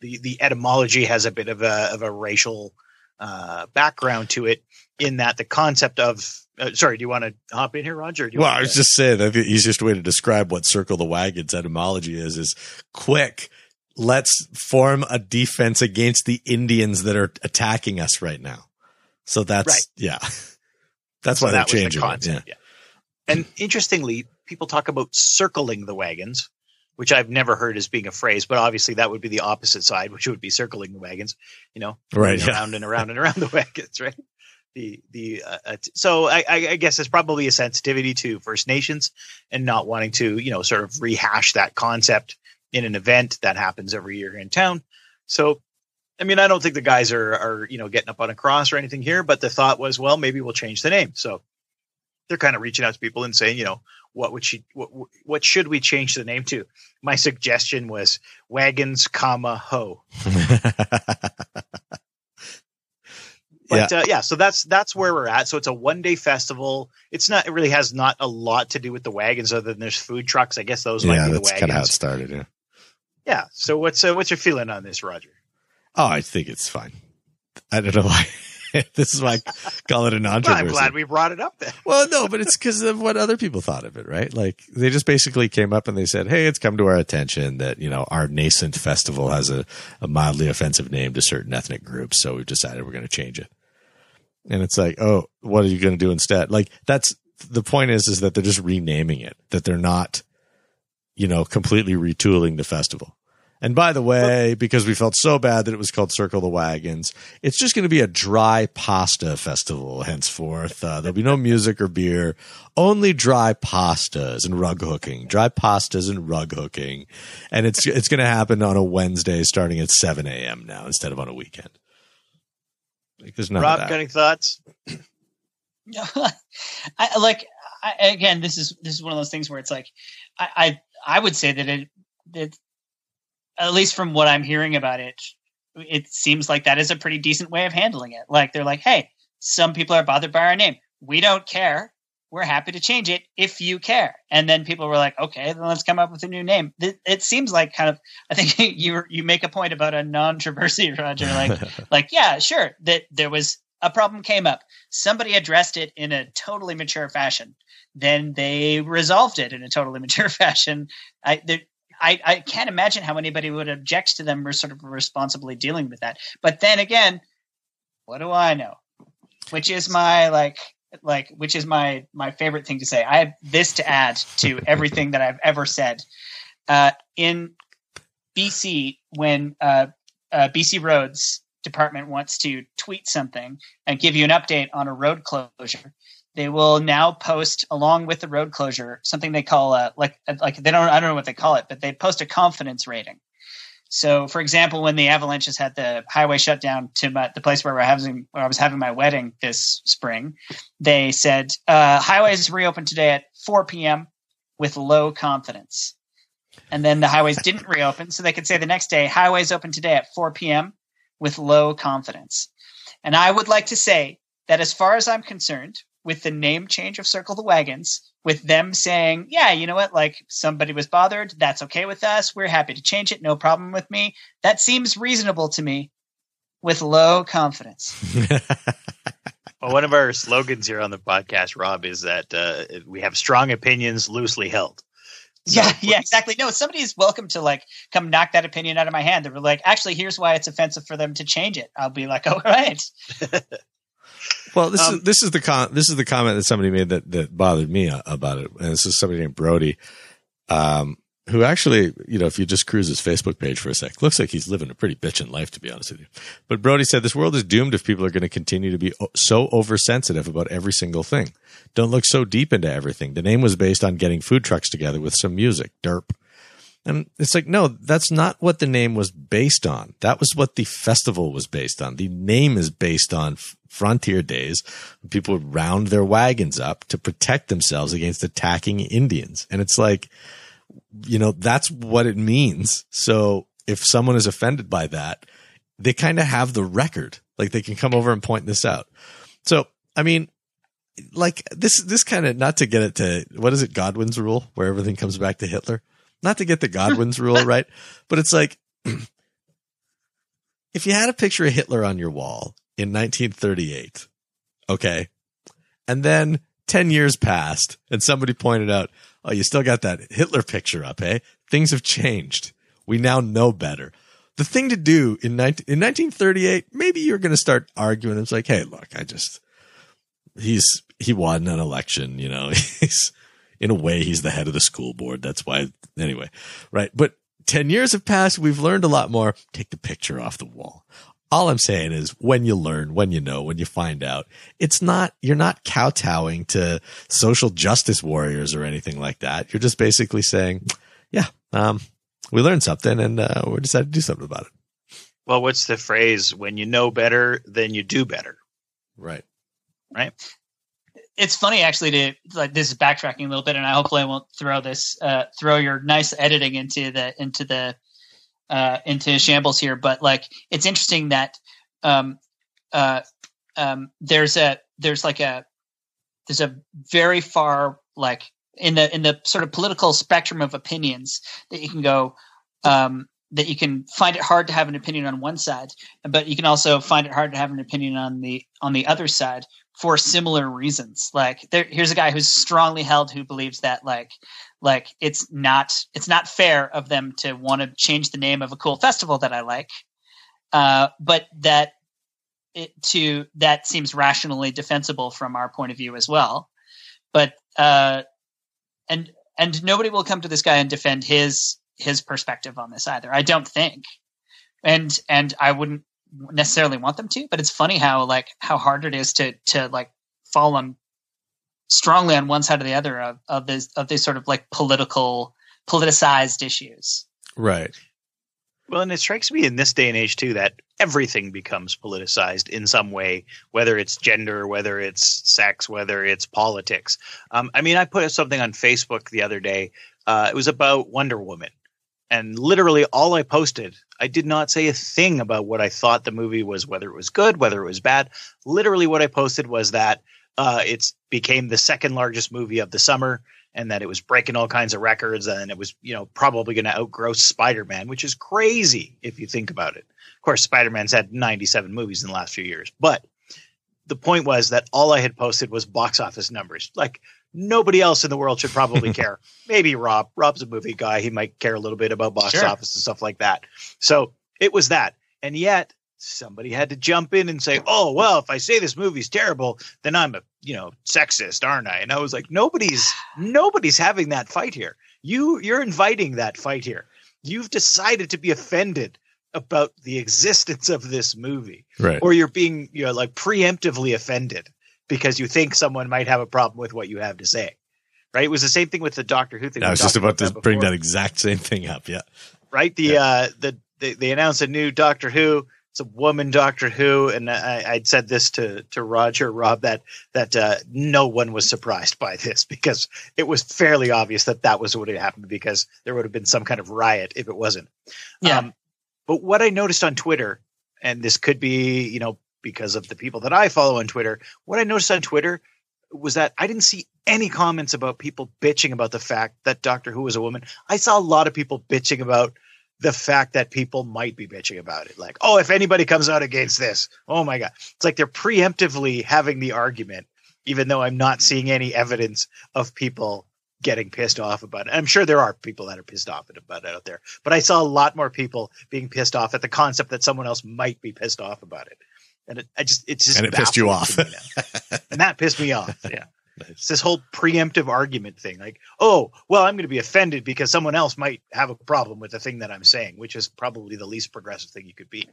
the the etymology has a bit of a of a racial uh, background to it. In that the concept of uh, sorry, do you want to hop in here, Roger? well, I was to... just saying the easiest way to describe what "circle the wagons" etymology is is quick. Let's form a defense against the Indians that are attacking us right now. So that's right. yeah, that's so why that they're changing the it. Yeah. And interestingly, people talk about circling the wagons, which I've never heard as being a phrase, but obviously that would be the opposite side, which would be circling the wagons. You know, right, yeah. around and around and around the wagons, right? the the uh, uh so I, I guess it's probably a sensitivity to First Nations and not wanting to you know sort of rehash that concept in an event that happens every year in town. So I mean I don't think the guys are are you know getting up on a cross or anything here, but the thought was well maybe we'll change the name. So they're kind of reaching out to people and saying you know what would she what what should we change the name to? My suggestion was wagons comma ho. But yeah. Uh, yeah, so that's that's where we're at. So it's a one day festival. It's not. It really has not a lot to do with the wagons, other than there's food trucks. I guess those yeah, might be the wagons. kind of how it started. Yeah. Yeah. So what's uh, what's your feeling on this, Roger? Oh, I think it's fine. I don't know why. this is why I call it a non well, I'm glad we brought it up then. well, no, but it's because of what other people thought of it, right? Like they just basically came up and they said, "Hey, it's come to our attention that you know our nascent festival has a, a mildly offensive name to certain ethnic groups, so we've decided we're going to change it." and it's like, oh, what are you going to do instead? Like that's the point is, is that they're just renaming it, that they're not, you know, completely retooling the festival. And by the way, because we felt so bad that it was called Circle the Wagons, it's just going to be a dry pasta festival henceforth. Uh, there'll be no music or beer, only dry pastas and rug hooking, dry pastas and rug hooking. And it's, it's going to happen on a Wednesday starting at 7 a.m. now instead of on a weekend. Like, there's none Rob, got any thoughts? I like I, again. This is this is one of those things where it's like I I, I would say that it that at least from what I'm hearing about it, it seems like that is a pretty decent way of handling it. Like they're like, hey, some people are bothered by our name. We don't care we're happy to change it if you care. And then people were like, okay, then let's come up with a new name. It, seems like kind of, I think you you make a point about a non-traversy, Roger. Like, like yeah, sure, that there was a problem came up. Somebody addressed it in a totally mature fashion. Then they resolved it in a totally mature fashion. I, I, I can't imagine how anybody would object to them sort of responsibly dealing with that. But then again, what do I know? Which is my like like which is my my favorite thing to say. I have this to add to everything that I've ever said. Uh, in BC, when uh, uh, BC Roads Department wants to tweet something and give you an update on a road closure, they will now post along with the road closure something they call a like like they don't I don't know what they call it, but they post a confidence rating. So, for example, when the avalanches had the highway shut down to my, the place where, we're having, where I was having my wedding this spring, they said uh, highways reopened today at 4 p.m. with low confidence. And then the highways didn't reopen, so they could say the next day highways open today at 4 p.m. with low confidence. And I would like to say that, as far as I'm concerned, with the name change of Circle the Wagons, with them saying, yeah, you know what, like somebody was bothered, that's okay with us. We're happy to change it, no problem with me. That seems reasonable to me with low confidence. well, one of our slogans here on the podcast, Rob, is that uh, we have strong opinions loosely held. So, yeah, yeah, exactly. No, somebody is welcome to like come knock that opinion out of my hand. They're like, actually, here's why it's offensive for them to change it. I'll be like, all right. Well, this um, is this is the con- this is the comment that somebody made that that bothered me about it, and this is somebody named Brody, um, who actually, you know, if you just cruise his Facebook page for a sec, looks like he's living a pretty bitchin' life, to be honest with you. But Brody said this world is doomed if people are going to continue to be so oversensitive about every single thing. Don't look so deep into everything. The name was based on getting food trucks together with some music. Derp. And it's like, no, that's not what the name was based on. That was what the festival was based on. The name is based on frontier days. People would round their wagons up to protect themselves against attacking Indians. And it's like, you know, that's what it means. So if someone is offended by that, they kind of have the record. Like they can come over and point this out. So, I mean, like this, this kind of, not to get it to, what is it, Godwin's rule, where everything comes back to Hitler? Not to get the Godwin's rule right, but it's like if you had a picture of Hitler on your wall in 1938, okay, and then 10 years passed and somebody pointed out, oh, you still got that Hitler picture up, eh? Things have changed. We now know better. The thing to do in, 19, in 1938, maybe you're going to start arguing. It's like, hey, look, I just, he's, he won an election, you know, he's, in a way, he's the head of the school board. That's why, anyway, right. But 10 years have passed. We've learned a lot more. Take the picture off the wall. All I'm saying is when you learn, when you know, when you find out, it's not, you're not kowtowing to social justice warriors or anything like that. You're just basically saying, yeah, um, we learned something and uh, we decided to do something about it. Well, what's the phrase? When you know better, then you do better. Right. Right it's funny actually to like this is backtracking a little bit, and I hopefully I won't throw this uh, throw your nice editing into the into the uh, into shambles here. But like it's interesting that um, uh, um, there's a there's like a there's a very far like in the in the sort of political spectrum of opinions that you can go um, that you can find it hard to have an opinion on one side, but you can also find it hard to have an opinion on the on the other side for similar reasons. Like there, here's a guy who's strongly held who believes that like like it's not it's not fair of them to want to change the name of a cool festival that I like, uh, but that it to that seems rationally defensible from our point of view as well. But uh, and and nobody will come to this guy and defend his his perspective on this either. I don't think. And and I wouldn't necessarily want them to, but it's funny how like how hard it is to to like fall on strongly on one side or the other of, of this of these sort of like political politicized issues. Right. Well, and it strikes me in this day and age too that everything becomes politicized in some way, whether it's gender, whether it's sex, whether it's politics. Um, I mean, I put something on Facebook the other day. Uh, it was about Wonder Woman, and literally all I posted, I did not say a thing about what I thought the movie was, whether it was good, whether it was bad. Literally, what I posted was that uh, it became the second largest movie of the summer, and that it was breaking all kinds of records, and it was, you know, probably going to outgrow Spider Man, which is crazy if you think about it. Of course, Spider Man's had 97 movies in the last few years, but the point was that all I had posted was box office numbers. Like nobody else in the world should probably care. Maybe Rob. Rob's a movie guy. He might care a little bit about box sure. office and stuff like that. So it was that. And yet somebody had to jump in and say, "Oh, well, if I say this movie's terrible, then I'm a, you know, sexist, aren't I?" And I was like, "Nobody's nobody's having that fight here. You you're inviting that fight here. You've decided to be offended about the existence of this movie Right. or you're being, you know, like preemptively offended because you think someone might have a problem with what you have to say." Right? It was the same thing with the Doctor Who thing. I was just about to bring that exact same thing up. Yeah. right? The uh, the they, they announced a new Doctor Who. It's a woman Doctor Who, and I, I'd said this to to Roger Rob that that uh, no one was surprised by this because it was fairly obvious that that was what had happened because there would have been some kind of riot if it wasn't. Yeah. Um, but what I noticed on Twitter, and this could be you know because of the people that I follow on Twitter, what I noticed on Twitter was that I didn't see any comments about people bitching about the fact that Doctor Who was a woman. I saw a lot of people bitching about the fact that people might be bitching about it. Like, oh, if anybody comes out against this, oh my God. It's like they're preemptively having the argument, even though I'm not seeing any evidence of people getting pissed off about it. I'm sure there are people that are pissed off about it out there, but I saw a lot more people being pissed off at the concept that someone else might be pissed off about it. And it, I just, it's just, And it pissed you off. me and that pissed me off. Yeah. Nice. It's this whole preemptive argument thing. Like, oh, well, I'm going to be offended because someone else might have a problem with the thing that I'm saying, which is probably the least progressive thing you could be.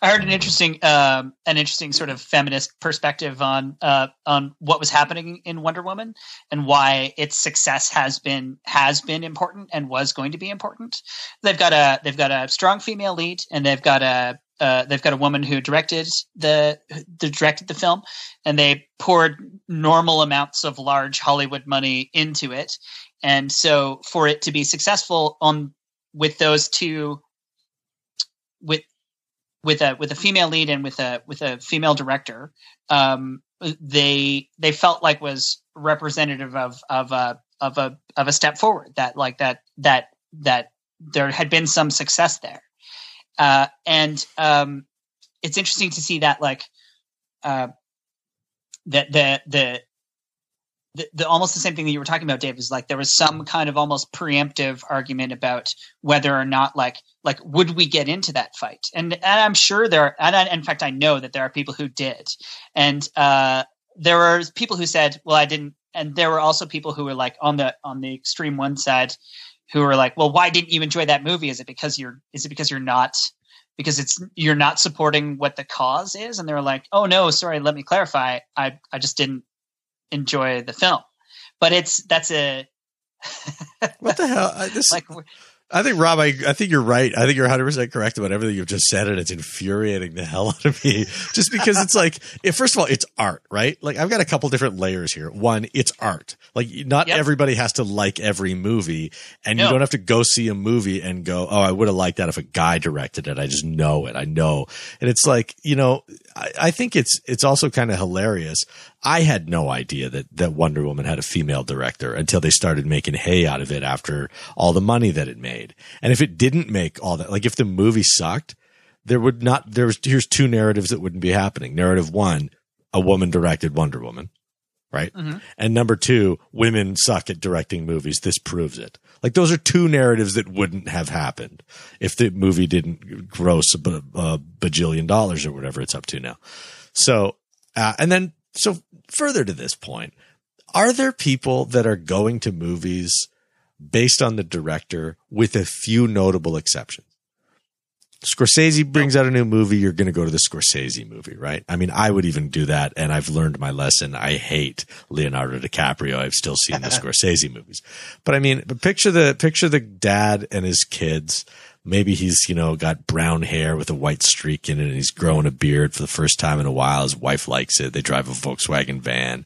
I heard an interesting, um, an interesting sort of feminist perspective on uh, on what was happening in Wonder Woman and why its success has been has been important and was going to be important. They've got a they've got a strong female lead, and they've got a uh, they've got a woman who directed the, the directed the film, and they poured normal amounts of large Hollywood money into it, and so for it to be successful on with those two with with a with a female lead and with a with a female director um they they felt like was representative of of a of a of a step forward that like that that that there had been some success there uh and um it's interesting to see that like uh that the the the, the almost the same thing that you were talking about, Dave, is like there was some kind of almost preemptive argument about whether or not like like would we get into that fight, and and I'm sure there, are, and I, in fact I know that there are people who did, and uh, there were people who said, well, I didn't, and there were also people who were like on the on the extreme one side, who are like, well, why didn't you enjoy that movie? Is it because you're is it because you're not because it's you're not supporting what the cause is, and they're like, oh no, sorry, let me clarify, I I just didn't enjoy the film. But it's that's a What the hell? I, this, like I think Rob, I, I think you're right. I think you're 100 percent correct about everything you've just said, and it's infuriating the hell out of me. Just because it's like, if, first of all, it's art, right? Like I've got a couple different layers here. One, it's art. Like not Yep. everybody has to like every movie, and you don't have to go see a movie and go, "Oh, I would have liked that if a guy directed it." I just know it. I know, and it's like you know, I, I think it's it's also kind of hilarious. I had no idea that that Wonder Woman had a female director until they started making hay out of it after all the money that it made. And if it didn't make all that, like if the movie sucked, there would not. There was here's two narratives that wouldn't be happening. Narrative one, a woman directed Wonder Woman, right? Mhm. And number two, women suck at directing movies. This proves it. Like those are two narratives that wouldn't have happened if the movie didn't gross a, b- a bajillion dollars or whatever it's up to now. So, uh, and then, so further to this point, are there people that are going to movies based on the director with a few notable exceptions? Scorsese brings out a new movie, you're going to go to the Scorsese movie, right? I mean, I would even do that, and I've learned my lesson. I hate Leonardo DiCaprio. I've still seen the Scorsese movies, but I mean, but picture the picture the dad and his kids. Maybe he's you know got brown hair with a white streak in it, and he's growing a beard for the first time in a while. His wife likes it. They drive a Volkswagen van.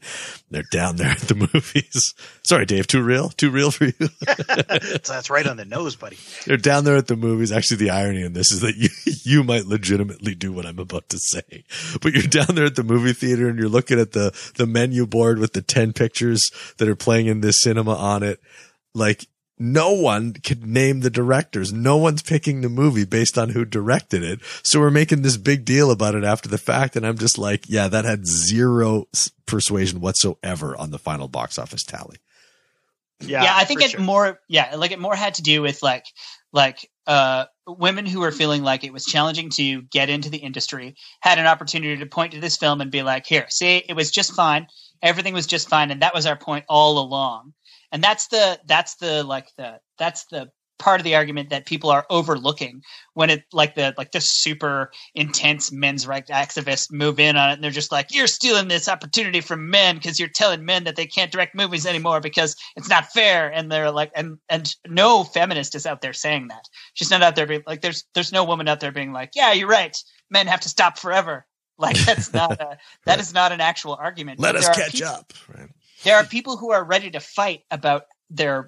They're down there at the movies. Sorry, Dave, too real, too real for you. so that's right on the nose, buddy. They're down there at the movies. Actually, the irony in this is that you you might legitimately do what I'm about to say, but you're down there at the movie theater and you're looking at the the menu board with the ten pictures that are playing in this cinema on it. Like no one could name the directors. No one's picking the movie based on who directed it. So we're making this big deal about it after the fact, and I'm just like, yeah, that had zero persuasion whatsoever on the final box office tally. Yeah, yeah, I think it sure. more yeah like it more had to do with like like uh, women who were feeling like it was challenging to get into the industry had an opportunity to point to this film and be like, "Here, see, it was just fine. Everything was just fine, and that was our point all along." And that's the that's the like the that's the part of the argument that people are overlooking when it like the like the super intense men's rights activists move in on it and they're just like you're stealing this opportunity from men because you're telling men that they can't direct movies anymore because it's not fair and they're like and and no feminist is out there saying that she's not out there being like there's there's no woman out there being like yeah you're right men have to stop forever like that's not a, that is not an actual argument Let us catch people- up. Right. There are people who are ready to fight about their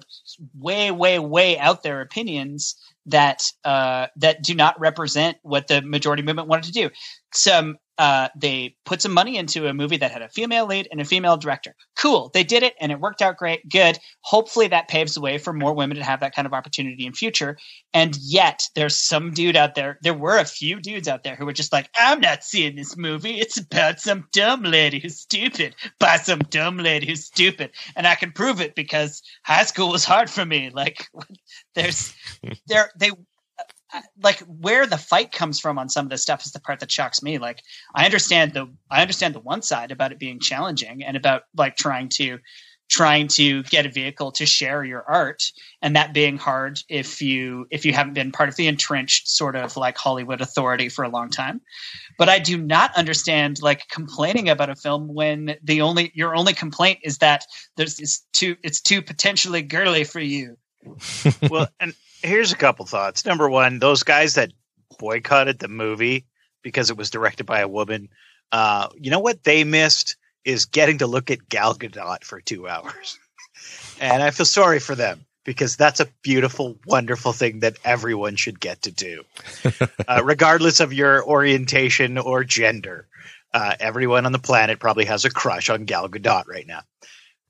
way, way, way out there opinions that uh, that do not represent what the majority movement wanted to do. Some uh, they put some money into a movie that had a female lead and a female director. Cool, they did it and it worked out great. Good. Hopefully that paves the way for more women to have that kind of opportunity in future. And yet there's some dude out there. There were a few dudes out there who were just like, I'm not seeing this movie. It's about some dumb lady who's stupid by some dumb lady who's stupid, and I can prove it because high school was hard for me. Like there's there they like where the fight comes from on some of this stuff is the part that shocks me. Like I understand the I understand the one side about it being challenging and about like trying to trying to get a vehicle to share your art and that being hard if you if you haven't been part of the entrenched sort of like Hollywood authority for a long time. But I do not understand like complaining about a film when the only your only complaint is that there's it's too it's too potentially girly for you. well, and here's a couple thoughts. Number one, those guys that boycotted the movie because it was directed by a woman, uh, you know what they missed is getting to look at Gal Gadot for two hours, and I feel sorry for them because that's a beautiful, wonderful thing that everyone should get to do, uh, regardless of your orientation or gender. Uh, everyone on the planet probably has a crush on Gal Gadot right now.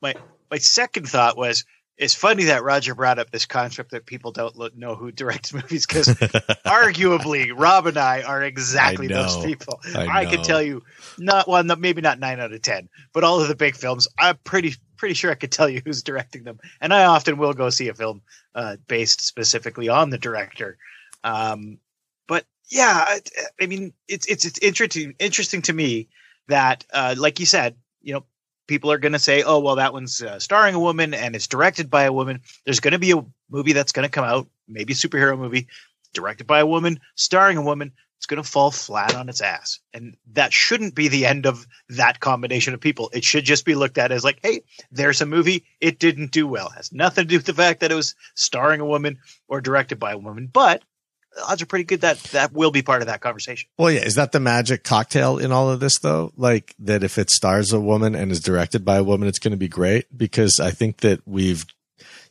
My my second thought was it's funny that Roger brought up this concept that people don't lo- know who directs movies because arguably Rob and I are exactly I those people. I I, can tell you not well, no, maybe not nine out of ten, but all of the big films. I'm pretty pretty sure I could tell you who's directing them, and I often will go see a film uh, based specifically on the director. Um, but yeah, I, I mean, it's it's it's interesting interesting to me that, uh, like you said, you know, people are going to say, "Oh, well, that one's uh, starring a woman and it's directed by a woman." There's going to be a movie that's going to come out, maybe a superhero movie, directed by a woman, starring a woman. It's going to fall flat on its ass, and that shouldn't be the end of that combination of people. It should just be looked at as like, "Hey, there's a movie. It didn't do well. It has nothing to do with the fact that it was starring a woman or directed by a woman." But odds are pretty good that that will be part of that conversation. Well, yeah. Is that the magic cocktail in all of this, though? Like that if it stars a woman and is directed by a woman, it's going to be great? Because I think that we've,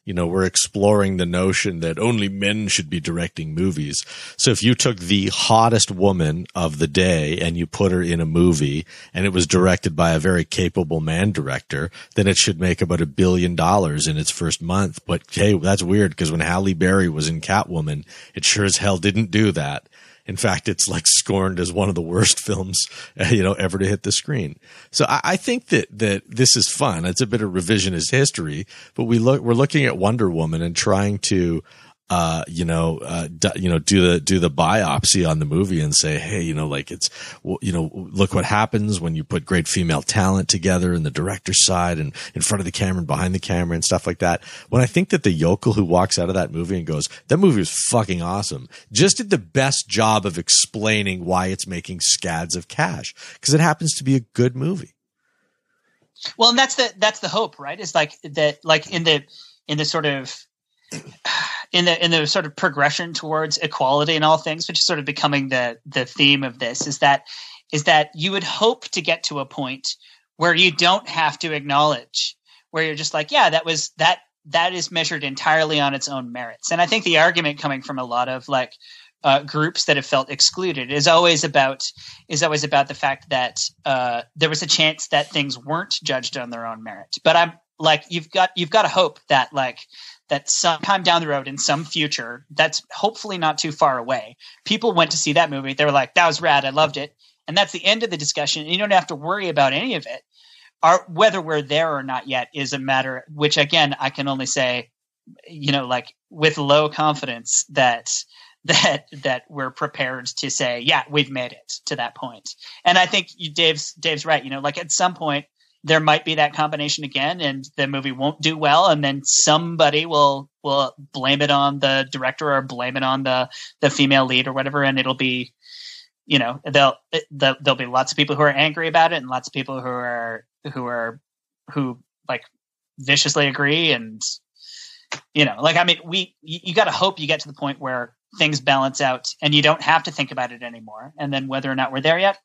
you know, we're exploring the notion that only men should be directing movies. So if you took the hottest woman of the day and you put her in a movie and it was directed by a very capable man director, then it should make about a billion dollars in its first month. But hey, that's weird because when Halle Berry was in Catwoman, it sure as hell didn't do that. In fact, it's like scorned as one of the worst films, uh, you know, ever to hit the screen. So I, I think that, that this is fun. It's a bit of revisionist history, but we look, we're looking at Wonder Woman and trying to, uh, you know, uh, d- you know, do the, do the biopsy on the movie and say, Hey, you know, like it's, you know, look what happens when you put great female talent together in the director's side and in front of the camera and behind the camera and stuff like that. When I think that the yokel who walks out of that movie and goes, that movie was fucking awesome, just did the best job of explaining why it's making scads of cash because it happens to be a good movie. Well, and that's the that's the hope, right? Is like that, like in the in the sort of in the in the sort of progression towards equality in all things, which is sort of becoming the the theme of this, is that is that you would hope to get to a point where you don't have to acknowledge where you're just like, yeah, that was that that is measured entirely on its own merits. And I think the argument coming from a lot of like uh, groups that have felt excluded is always about is always about the fact that uh, there was a chance that things weren't judged on their own merit. But I'm like, you've got you've got to hope that like that sometime down the road in some future that's hopefully not too far away people went to see that movie. They were like that was rad. I loved it. And that's the end of the discussion. And you don't have to worry about any of it. Our, whether we're there or not yet is a matter which again i can only say you know like with low confidence that that that we're prepared to say, yeah, we've made it to that point. And I think Dave's Dave's right. You know, like at some point there might be that combination again, and the movie won't do well, and then somebody will will blame it on the director or blame it on the the female lead or whatever, and it'll be, you know, they'll, there'll be lots of people who are angry about it, and lots of people who are who are who like viciously agree and you know like i mean we you, you got to hope you get to the point where things balance out and you don't have to think about it anymore and then whether or not we're there yet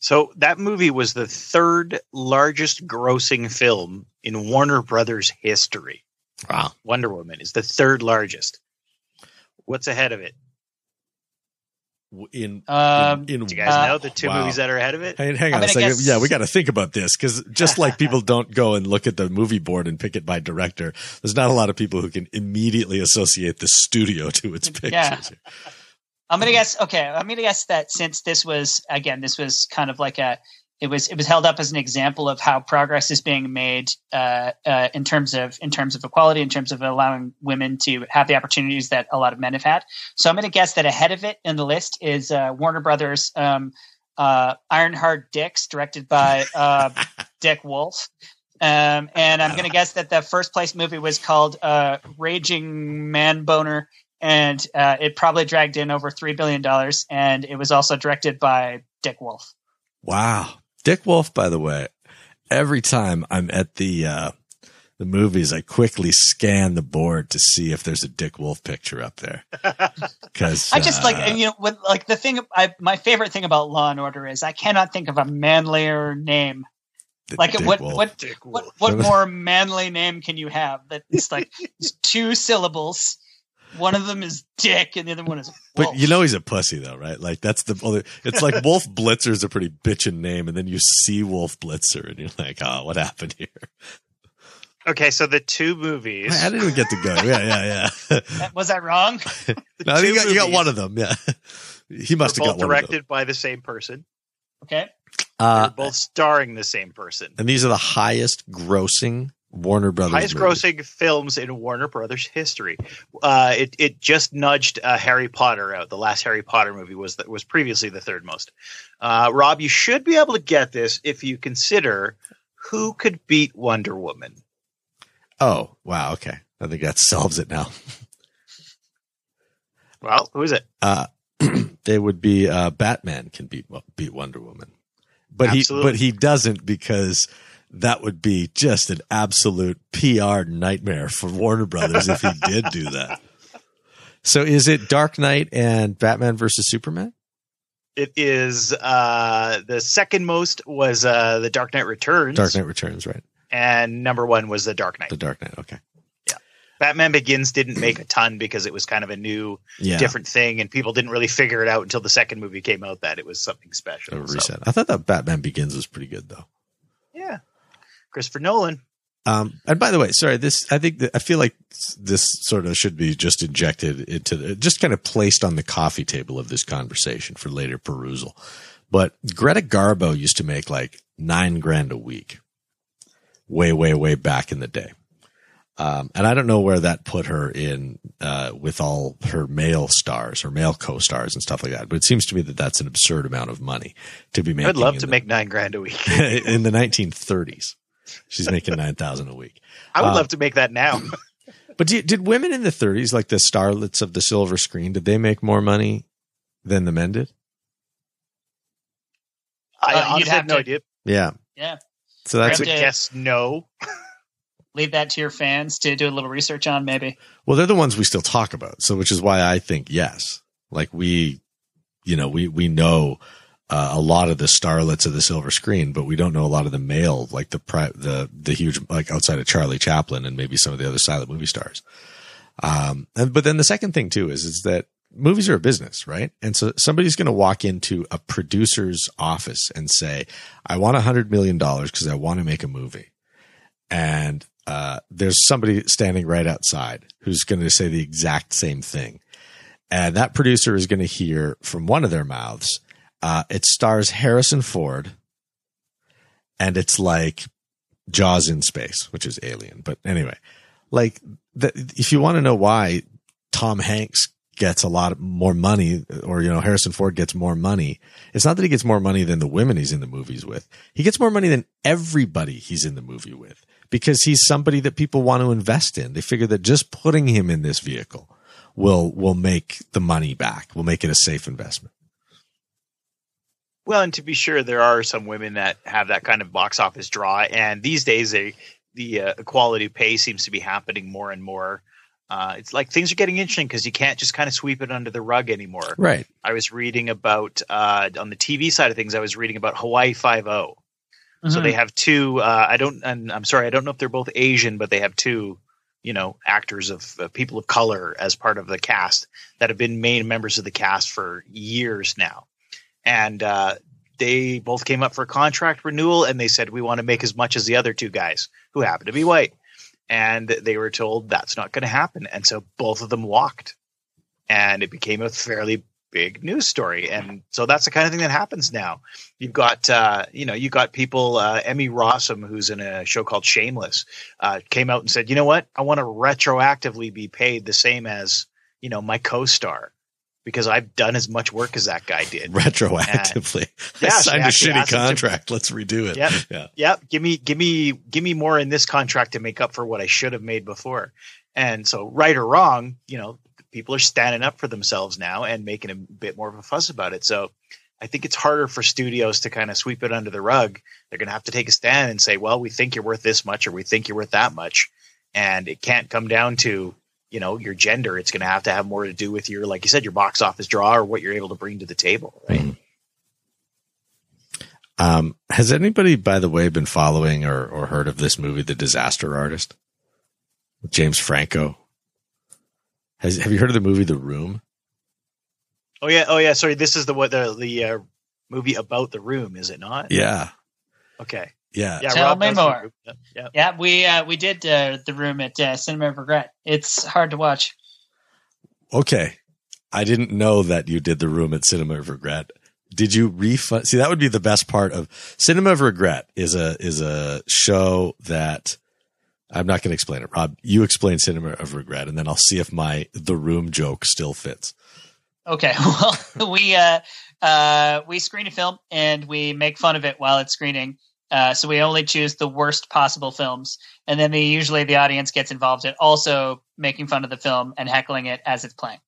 So that movie was the third largest grossing film in Warner Brothers history. Wow. Wonder Woman is the third largest. What's ahead of it? In um in, in Do you guys Uh, know the two Wow. movies that are ahead of it? Hang, hang I'm on a second. guess- Yeah, we got to think about this because just like people don't go and look at the movie board and pick it by director, there's not a lot of people who can immediately associate the studio to its pictures. Yeah. I'm gonna guess. Okay, I'm gonna guess that since this was again, this was kind of like a, it was it was held up as an example of how progress is being made uh, uh, in terms of in terms of equality, in terms of allowing women to have the opportunities that a lot of men have had. So I'm gonna guess that ahead of it in the list is uh, Warner Brothers. Um, uh, Ironheart Dicks, directed by uh, Dick Wolf. Um, and I'm going to guess that the first place movie was called uh, Raging Man Boner, and uh, it probably dragged in over $3 billion. And it was also directed by Dick Wolf. Wow. Dick Wolf, by the way, every time I'm at the, uh, the movies, I quickly scan the board to see if there's a Dick Wolf picture up there. Cause I just like, uh, and, you know, what, like the thing, I, my favorite thing about Law and Order is I cannot think of a manlier name. Like Dick what, Wolf. what, Dick what, Wolf. what more manly name can you have that it's like two syllables? One of them is Dick, and the other one is. Wolf. But you know he's a pussy though, right? Like that's the only. It's like Wolf Blitzer is a pretty bitchin' name, and then you see Wolf Blitzer, and you're like, oh, what happened here? Okay, so the two movies. I didn't even get to go. Yeah, yeah, yeah. was that wrong? no, you got, you got one of them. Yeah, he must have got both one of them. directed by the same person. Okay. Uh, They're both starring the same person. and these are the highest grossing Warner Brothers. Highest grossing films in Warner Brothers history. Uh, it it just nudged uh, Harry Potter out. The last Harry Potter movie was that was previously the third most. Uh, Rob, you should be able to get this if you consider who could beat Wonder Woman. Oh wow, okay. I think that solves it now. Well, who is it? Uh, they would be uh, Batman can beat beat Wonder Woman, but Absolutely. he but he doesn't because that would be just an absolute PR nightmare for Warner Brothers if he did do that. So is it Dark Knight and Batman versus Superman? It is uh, the second most was uh, the Dark Knight Returns, Dark Knight Returns, right? and number one was the Dark Knight. The Dark Knight. Okay. Yeah. Batman Begins didn't make a ton because it was kind of a new, Yeah. different thing, and people didn't really figure it out until the second movie came out that it was something special. A So, reset. I thought that Batman Begins was pretty good though. yeah, Christopher Nolan. Um, and by the way, sorry, this, I think that I feel like this sort of should be just injected into the, just kind of placed on the coffee table of this conversation for later perusal. But Greta Garbo used to make like nine grand a week way, way, way back in the day. Um, and I don't know where that put her in, uh, with all her male stars or male co-stars and stuff like that. But it seems to me that that's an absurd amount of money to be making. I'd love to the- make nine grand a week. in the 1930s. She's making 9,000 a week. I would Uh, love to make that now. But did, did women in the 30s, like the starlets of the silver screen, did they make more money than the men did? I Uh, you'd honestly have have no to- idea. Yeah. Yeah. So that's a would guess no. Leave that to your fans to do a little research on, maybe. well, they're the ones we still talk about. So, which is why I think yes. Like we, you know, we we know uh, a lot of the starlets of the silver screen, but we don't know a lot of the male, like the pri- the the huge, like outside of Charlie Chaplin and maybe some of the other silent movie stars. Um, and but then the second thing too is is that movies are a business, right? And so somebody's going to walk into a producer's office and say, "I want a hundred million dollars because I want to make a movie," and uh, there's somebody standing right outside who's going to say the exact same thing, and that producer is going to hear from one of their mouths, uh, "It stars Harrison Ford," and it's like Jaws in space, which is Alien, but anyway, like that if you want to know why Tom Hanks gets a lot more money or, you know, Harrison Ford gets more money, it's not that he gets more money than the women he's in the movies with. He gets more money than everybody he's in the movie with because he's somebody that people want to invest in. They figure that just putting him in this vehicle will, will make the money back, will make it a safe investment. Well, and to be sure, there are some women that have that kind of box office draw, and these days, they, the uh, equality of pay seems to be happening more and more. Uh, it's like things are getting interesting because you can't just kind of sweep it under the rug anymore. Right. I was reading about uh, on the TV side of things. I was reading about Hawaii Five O. So Mhm. they have two. Uh, I don't. And I'm sorry, I don't know if they're both Asian, but they have two. You know, actors of uh, people of color as part of the cast that have been main members of the cast for years now, and uh, they both came up for contract renewal, and they said we want to make as much as the other two guys who happen to be white, and they were told that's not going to happen, and so both of them walked, and it became a fairly big news story. And so that's the kind of thing that happens now. You've got uh, you know you've got people uh, emmy rossum who's in a show called shameless uh, came out and said you know what? I want to retroactively be paid the same as you know my co-star because i've done as much work as that guy did Retroactively. Yeah, I signed a shitty him to- contract. Let's redo it. Yep. Yeah. yep give me give me give me more in this contract to make up for what i should have made before and so right or wrong you know people are standing up for themselves now and making a bit more of a fuss about it so i think it's harder for studios to kind of sweep it under the rug they're going to have to take a stand and say well we think you're worth this much or we think you're worth that much and it can't come down to you know your gender it's going to have to have more to do with your like you said your box office draw or what you're able to bring to the table right Um, has anybody, by the way, been following or, or heard of this movie, The Disaster Artist? With James Franco. Has, have you heard of the movie The Room? oh yeah oh yeah sorry this is the what the the uh, movie about the room is it not Yeah. okay Yeah. Yeah, Tell Rob me more. group. Yeah, yeah. Yeah, we uh, we did uh, the room at uh, Cinema of Regret. It's hard to watch. Okay. I didn't know that you did The Room at Cinema of Regret. Did you refund? See, that would be the best part of Cinema of Regret is a, is a show that I'm not going to explain it. Rob, you explain Cinema of Regret and then I'll see if my The Room joke still fits. Okay, well, we uh, uh, we screen a film and we make fun of it while it's screening. Uh, so we only choose the worst possible films, and then the, usually the audience gets involved in also making fun of the film and heckling it as it's playing.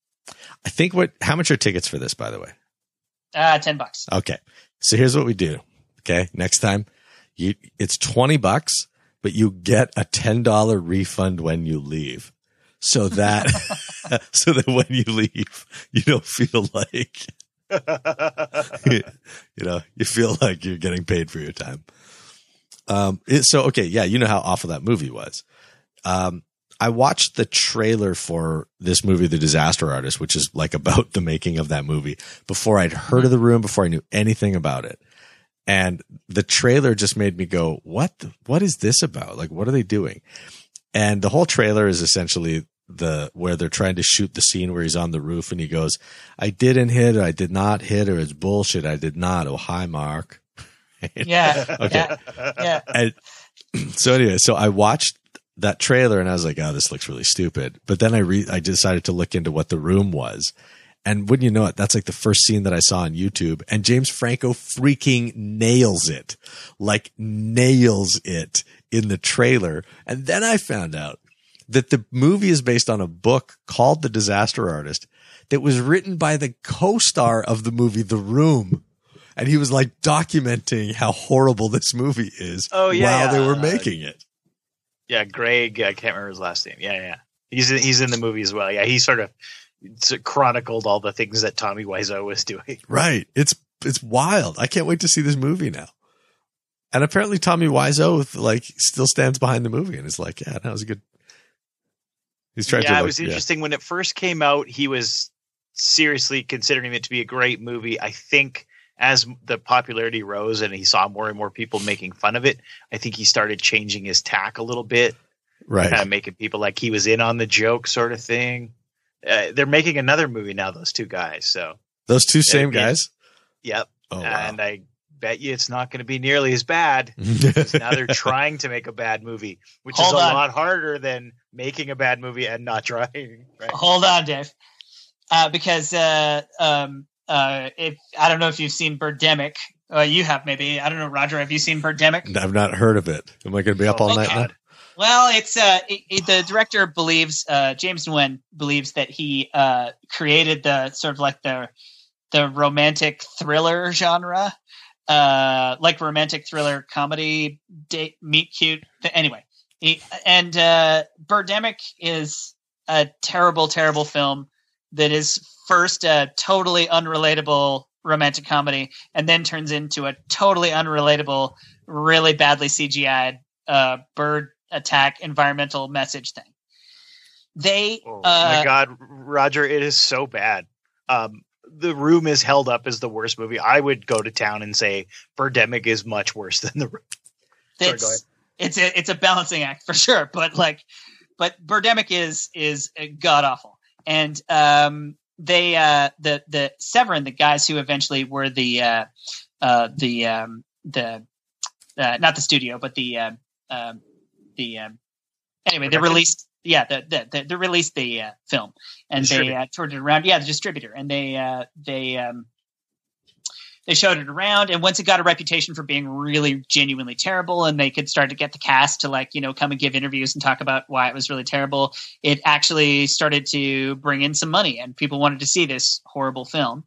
I think what, how much are tickets for this, by the way? Uh, ten bucks. Okay. So here's what we do. Okay. Next time you, it's 20 bucks, but you get a $10 refund when you leave. So that, so that when you leave, you don't feel like, you know, you feel like you're getting paid for your time. Um, it, so, okay. Yeah. You know how awful that movie was. Um, I watched the trailer for this movie, The Disaster Artist, which is like about the making of that movie before I'd heard of the room, before I knew anything about it. And the trailer just made me go, what, the, what is this about? Like, what are they doing? And the whole trailer is essentially the, where they're trying to shoot the scene where he's on the roof and he goes, I didn't hit or I did not hit or it's bullshit. I did not. Oh, hi, Mark. Yeah, Okay. yeah, yeah. And so anyway, so I watched that trailer and I was like, oh, this looks really stupid. But then I re- I decided to look into what the room was. And wouldn't you know it, that's like the first scene that I saw on YouTube. And James Franco freaking nails it, like nails it in the trailer. And then I found out that the movie is based on a book called The Disaster Artist that was written by the co-star of the movie The Room. And he was like documenting how horrible this movie is Oh, yeah, while they were making it. Yeah, Greg. I can't remember his last name. Yeah, yeah. He's in, he's in the movie as well. Yeah, he sort of chronicled all the things that Tommy Wiseau was doing. Right. It's it's wild. I can't wait to see this movie now. And apparently Tommy Wiseau like still stands behind the movie and is like, yeah, that was a good. He's trying yeah, to. it like- was yeah. interesting when it first came out. He was seriously considering it to be a great movie. I think as the popularity rose and he saw more and more people making fun of it, I think he started changing his tack a little bit, Right. kind of making people like he was in on the joke, sort of thing. Uh, they're making another movie now. Those two guys. So Those two same yeah. guys. yep. Oh wow. and I bet you it's not going to be nearly as bad. 'Cause now they're trying to make a bad movie, which Hold is a on. lot harder than making a bad movie and not trying. Right? Hold on, Dave. Uh, because uh, um, uh, if I don't know if you've seen Birdemic. Uh, you have maybe. I don't know, Roger. Have you seen Birdemic? I've not heard of it. Am I going to be up all Oh, night now? Well, it's uh, it, it- the director believes uh, James Nguyen believes that he uh, created the sort of like the the romantic thriller genre, uh, like romantic thriller comedy, date, meet cute. Anyway, he, and uh, Birdemic is a terrible, terrible film that is first a totally unrelatable romantic comedy, and then turns into a totally unrelatable, really badly CGI'd uh, bird attack environmental message thing. They Oh uh, my god, Roger, it is so bad. Um, the Room is held up as the worst movie. I would go to town and say Birdemic is much worse than the Room. Sorry, it's ahead. it's a it's a balancing act for sure but like but birdemic is is god awful and um they uh the the severin the guys who eventually were the uh uh the um the uh, not the studio but the um um the um anyway they released yeah the the, the they released the uh, film. And they uh, toured it around yeah the distributor. And they uh they um they showed it around and once it got a reputation for being really genuinely terrible and they could start to get the cast to like you know come and give interviews and talk about why it was really terrible it actually started to bring in some money and people wanted to see this horrible film.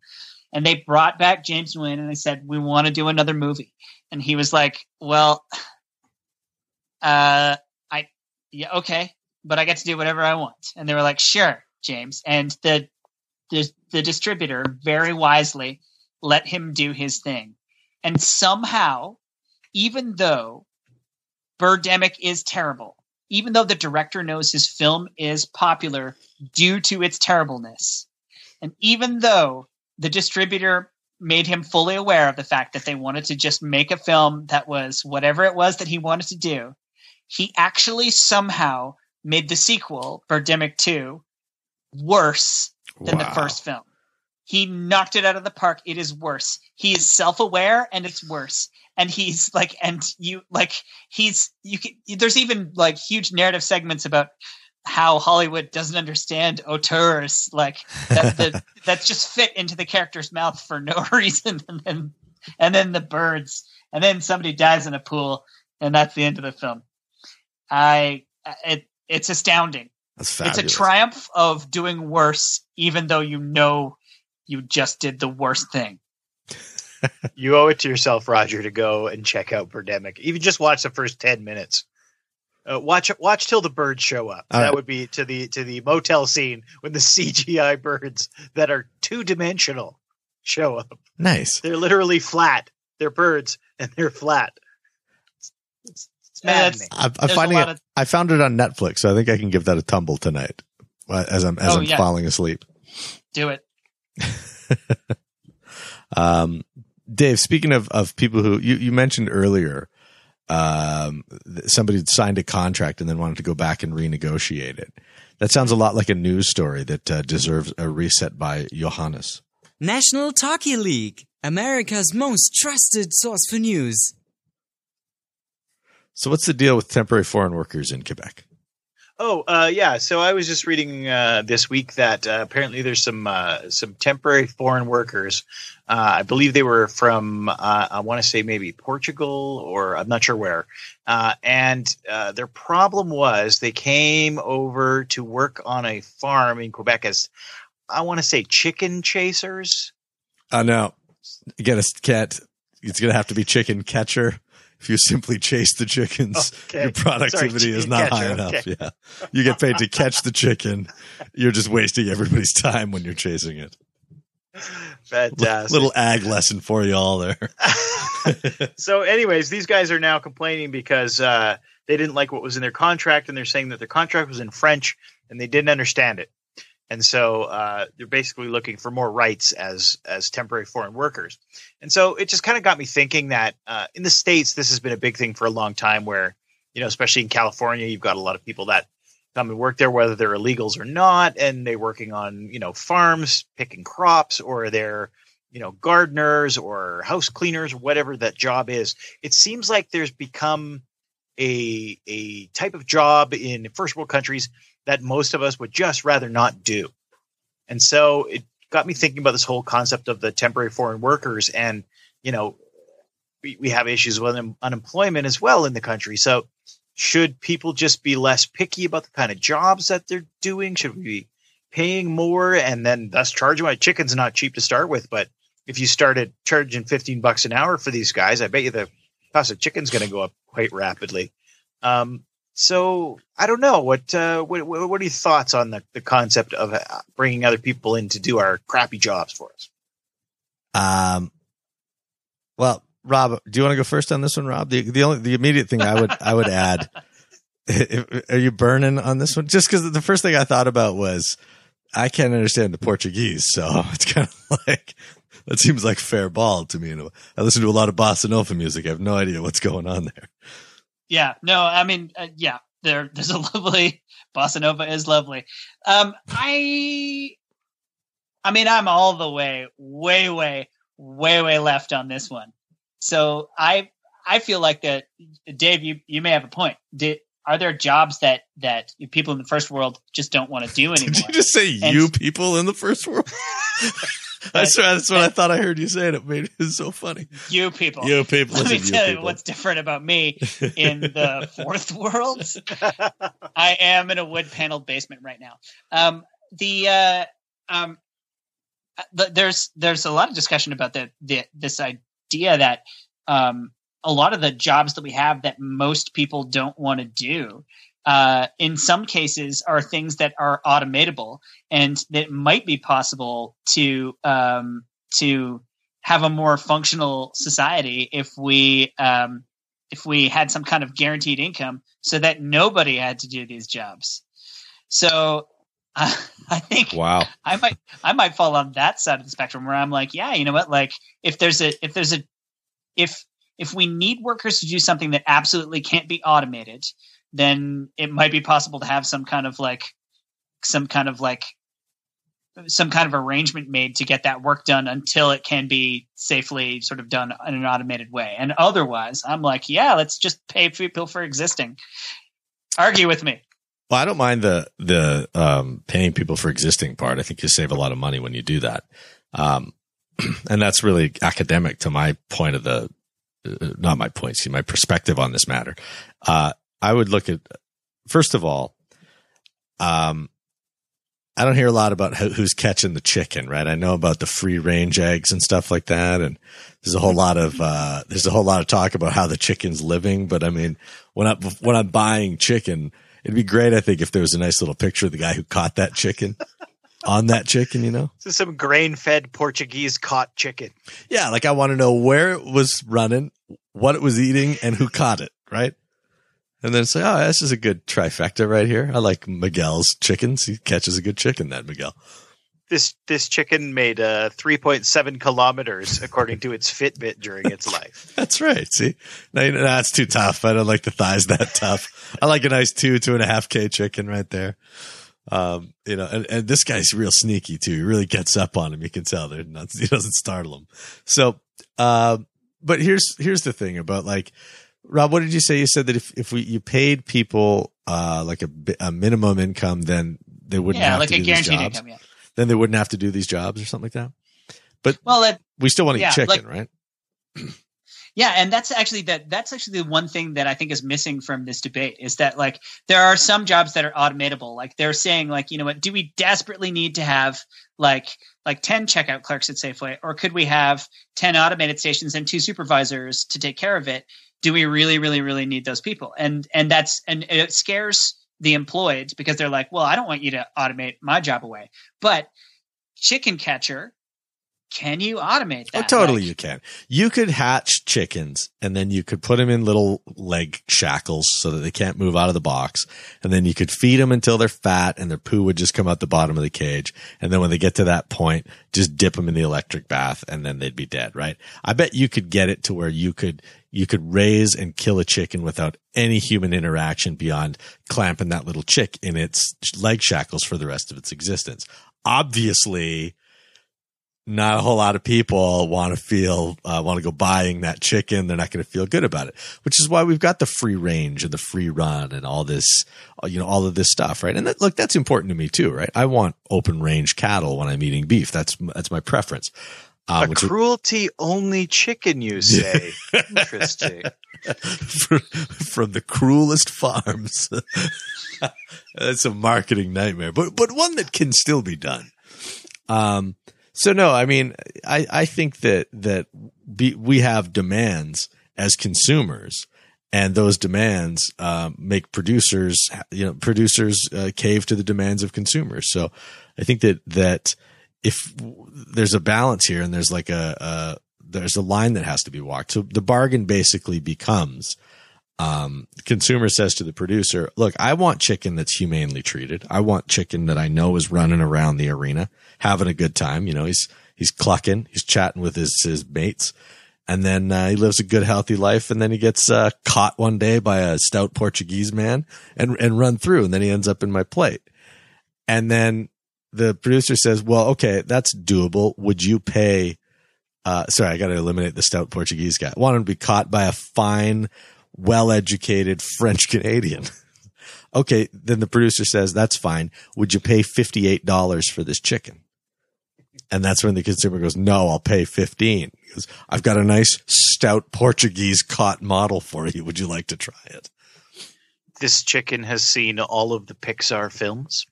And they brought back james Nguyen and they said we want to do another movie. And he was like well uh i yeah okay but i get to do whatever i want. And they were like sure james. And the the, the distributor very wisely let him do his thing. And somehow, even though Birdemic is terrible, even though the director knows his film is popular due to its terribleness, and even though the distributor made him fully aware of the fact that they wanted to just make a film that was whatever it was that he wanted to do, he actually somehow made the sequel, Birdemic 2, worse than the first film. He knocked it out of the park. It is worse. He is self-aware and it's worse. And he's like, and you like, he's you can. There's even like huge narrative segments about how Hollywood doesn't understand auteurs, like that, that that just fit into the character's mouth for no reason, and then and then the birds, and then somebody dies in a pool, and that's the end of the film. I it it's astounding That's fabulous. it's a triumph of doing worse even though you know you just did the worst thing You owe it to yourself, Roger, to go and check out Birdemic. Even just watch the first ten minutes. Uh, watch watch till the birds show up. All that right. would be to the to the motel scene when the CGI birds that are two dimensional show up. Nice. They're literally flat. They're birds and they're flat. It's, it's, it's maddening. I'm, I'm finding it. of- I found it on Netflix, so I think I can give that a tumble tonight uh, as I'm as Oh, I'm yeah. falling asleep. do it Um, Dave, speaking of, of people who you, you mentioned earlier, um, somebody signed a contract and then wanted to go back and renegotiate it. That sounds a lot like a news story that uh, deserves a reset by Johannes. National Talky League, America's most trusted source for news. So, what's the deal with temporary foreign workers in Quebec? Oh, uh, yeah. So I was just reading uh, this week that uh, apparently there's some uh, some temporary foreign workers. Uh, I believe they were from uh, I want to say maybe Portugal or I'm not sure where. Uh, and uh, their problem was they came over to work on a farm in Quebec as I want to say chicken chasers. Uh, no, you get a cat. It's going to have to be chicken catcher. If you simply chase the chickens, Okay. your productivity Sorry, is not high enough. okay. Yeah. You get paid to catch the chicken. You're just wasting everybody's time when you're chasing it. Fantastic. Little ag lesson for you all there. so anyways these guys are now complaining because uh, they didn't like what was in their contract and they're saying that their contract was in french and they didn't understand it and so uh, they're basically looking for more rights as as temporary foreign workers and so it just kind of got me thinking that uh, in the states this has been a big thing for a long time where you know especially in california you've got a lot of people that come and work there whether they're illegals or not and they're working on you know farms picking crops or they're you know, gardeners or house cleaners, whatever that job is. It seems like there's become a a type of job in first world countries that most of us would just rather not do. And so it got me thinking about this whole concept of the temporary foreign workers and you know we, we have issues with un- unemployment as well in the country. So should people just be less picky about the kind of jobs that they're doing? Should we be paying more and then thus charging? My chicken's not cheap to start with, but if you started charging 15 bucks an hour for these guys, I bet you the cost of chicken's going to go up quite rapidly. Um, so I don't know what, uh, what, what are your thoughts on the, the concept of uh, bringing other people in to do our crappy jobs for us? Um, well, Rob, do you want to go first on this one, Rob? The the only the immediate thing I would I would add, are you burning on this one? Just because the first thing I thought about was I can't understand the Portuguese, so it's kind of like that seems like fair ball to me. I listen to a lot of bossa nova music. I have no idea what's going on there. Yeah, no, I mean, uh, yeah, there there's a lovely bossa nova is lovely. Um, I, I mean, I'm all the way, way, way, way, way left on this one. So I I feel like that, Dave. You you may have a point. Did, are there jobs that that people in the first world just don't want to do anymore? Did you just say and, you people in the first world? that's, that's what I thought I heard you say. And it made it so funny. You people. You people. Let me tell you, you what's different about me in the fourth world. I am in a wood paneled basement right now. Um, the uh, um, uh, there's there's a lot of discussion about the, the this idea that um, a lot of the jobs that we have that most people don't want to do uh, in some cases are things that are automatable and that might be possible to um, to have a more functional society if we um, if we had some kind of guaranteed income so that nobody had to do these jobs. So uh, I think wow. I might I might fall on that side of the spectrum where I'm like yeah you know what? Like if there's a if there's a if if we need workers to do something that absolutely can't be automated, then it might be possible to have some kind of like some kind of like some kind of arrangement made to get that work done until it can be safely sort of done in an automated way. And otherwise, I'm like, yeah, let's just pay people for existing. Argue with me. Well, I don't mind the the um, paying people for existing part. I think you save a lot of money when you do that. Um, and that's really academic to my point of the, uh, not my point, see my perspective on this matter. Uh, I would look at, first of all, um, I don't hear a lot about who's catching the chicken, right? I know about the free range eggs and stuff like that. And there's a whole lot of, uh, there's a whole lot of talk about how the chicken's living. But I mean, when I, when I'm buying chicken, it'd be great, I think, if there was a nice little picture of the guy who caught that chicken on that chicken, you know? Is some grain fed Portuguese caught chicken. Yeah, like I want to know where it was running, what it was eating, and who caught it, right? And then say, oh, this is a good trifecta right here. I like Miguel's chickens. He catches a good chicken, that Miguel. This this chicken made uh, 3.7 kilometers according to its Fitbit during its life. that's right. See, no, you know, that's too tough. I don't like the thighs that tough. I like a nice two, two and a half K chicken right there. Um, you know, and, and this guy's real sneaky too. He really gets up on him. You can tell they're not, he doesn't startle him. So, uh, but here's, here's the thing about like, Rob, what did you say? You said that if, if we, you paid people, uh, like a, a minimum income, then they wouldn't yeah, have like to a do guaranteed these jobs. income. Yeah. Then they wouldn't have to do these jobs or something like that. But well, that, we still want to yeah, eat chicken, like, right? Yeah, and that's actually that that's actually the one thing that I think is missing from this debate is that like there are some jobs that are automatable. Like they're saying like, you know what, do we desperately need to have like like 10 checkout clerks at Safeway or could we have 10 automated stations and two supervisors to take care of it? Do we really really really need those people? And and that's and it scares the employed because they're like, "Well, I don't want you to automate my job away." But chicken catcher can you automate oh, that? Oh, totally, like, you can. You could hatch chickens and then you could put them in little leg shackles so that they can't move out of the box. And then you could feed them until they're fat and their poo would just come out the bottom of the cage. And then when they get to that point, just dip them in the electric bath and then they'd be dead, right? I bet you could get it to where you could, you could raise and kill a chicken without any human interaction beyond clamping that little chick in its leg shackles for the rest of its existence. Obviously, not a whole lot of people want to feel uh, want to go buying that chicken. They're not going to feel good about it, which is why we've got the free range and the free run and all this, uh, you know, all of this stuff, right? And that, look, that's important to me too, right? I want open range cattle when I'm eating beef. That's that's my preference. Uh, a cruelty only chicken, you say? Interesting. from the cruelest farms. That's a marketing nightmare, but but one that can still be done. Um, so no, I mean, I, I think that, that be, we have demands as consumers and those demands, uh, make producers, you know, producers, uh, cave to the demands of consumers. So I think that, that if there's a balance here and there's like a, a there's a line that has to be walked. So the bargain basically becomes, um, consumer says to the producer, look, I want chicken that's humanely treated. I want chicken that I know is running around the arena having a good time. You know, he's, he's clucking, he's chatting with his, his mates. And then uh, he lives a good, healthy life. And then he gets uh, caught one day by a stout Portuguese man and, and run through. And then he ends up in my plate. And then the producer says, well, okay, that's doable. Would you pay? Uh, sorry, I got to eliminate the stout Portuguese guy. Want him to be caught by a fine, well educated French Canadian. okay. Then the producer says, that's fine. Would you pay $58 for this chicken? And that's when the consumer goes, no, I'll pay 15. Because I've got a nice stout Portuguese caught model for you. Would you like to try it? This chicken has seen all of the Pixar films.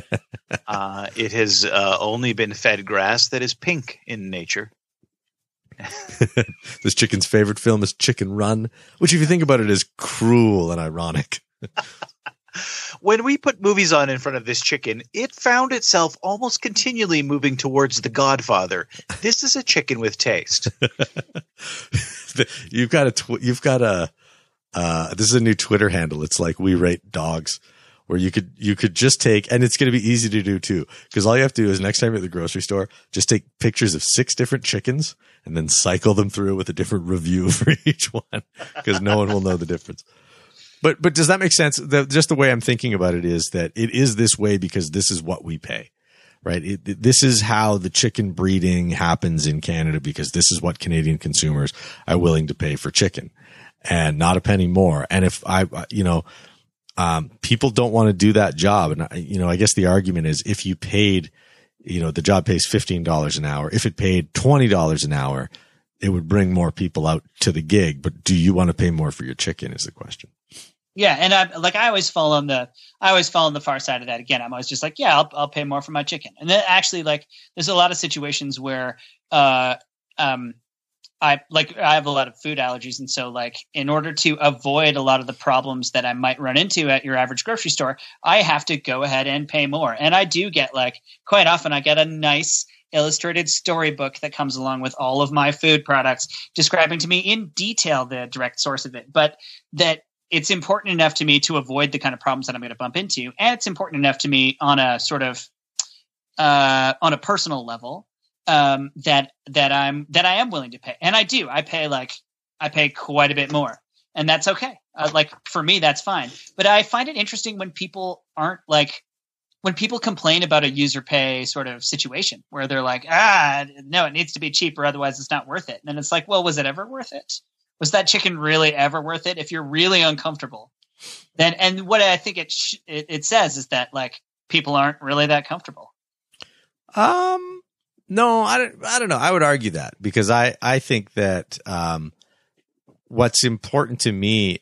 uh, it has uh, only been fed grass that is pink in nature. this chicken's favorite film is Chicken Run, which, if you think about it, is cruel and ironic. when we put movies on in front of this chicken, it found itself almost continually moving towards The Godfather. This is a chicken with taste. you've got a tw- you've got a uh, this is a new Twitter handle. It's like we rate dogs, where you could you could just take, and it's going to be easy to do too, because all you have to do is next time you're at the grocery store, just take pictures of six different chickens and then cycle them through with a different review for each one, because no one will know the difference. But but does that make sense? The, just the way I'm thinking about it is that it is this way because this is what we pay, right? It, this is how the chicken breeding happens in Canada because this is what Canadian consumers are willing to pay for chicken, and not a penny more. And if I, you know, um, people don't want to do that job, and you know, I guess the argument is if you paid, you know, the job pays fifteen dollars an hour. If it paid twenty dollars an hour, it would bring more people out to the gig. But do you want to pay more for your chicken? Is the question. Yeah, and I like I always fall on the I always fall on the far side of that. Again, I'm always just like, yeah, I'll I'll pay more for my chicken. And then actually, like, there's a lot of situations where, uh, um, I like I have a lot of food allergies, and so like in order to avoid a lot of the problems that I might run into at your average grocery store, I have to go ahead and pay more. And I do get like quite often I get a nice illustrated storybook that comes along with all of my food products describing to me in detail the direct source of it but that it's important enough to me to avoid the kind of problems that I'm going to bump into, and it's important enough to me on a sort of uh, on a personal level um, that that I'm that I am willing to pay, and I do. I pay like I pay quite a bit more, and that's okay. Uh, like for me, that's fine. But I find it interesting when people aren't like when people complain about a user pay sort of situation where they're like, ah, no, it needs to be cheaper, otherwise it's not worth it. And it's like, well, was it ever worth it? was that chicken really ever worth it? If you're really uncomfortable, then and what I think it sh- it, it says is that like people aren't really that comfortable. Um, no, I don't. I don't know. I would argue that because I I think that um, what's important to me.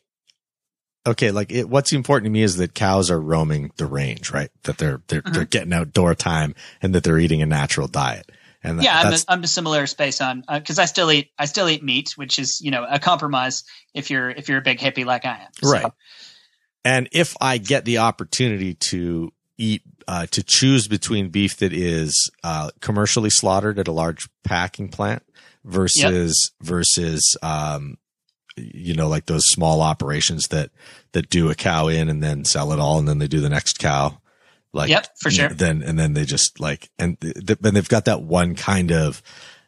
Okay, like it, what's important to me is that cows are roaming the range, right? That they're they're, uh-huh. they're getting outdoor time and that they're eating a natural diet. And yeah, I'm a, I'm a similar space on because uh, I still eat I still eat meat, which is you know a compromise if you're if you're a big hippie like I am. So. Right. And if I get the opportunity to eat uh, to choose between beef that is uh, commercially slaughtered at a large packing plant versus yep. versus um, you know like those small operations that that do a cow in and then sell it all and then they do the next cow like, yep, for sure. Then, and then they just like, and th- then they've got that one kind of,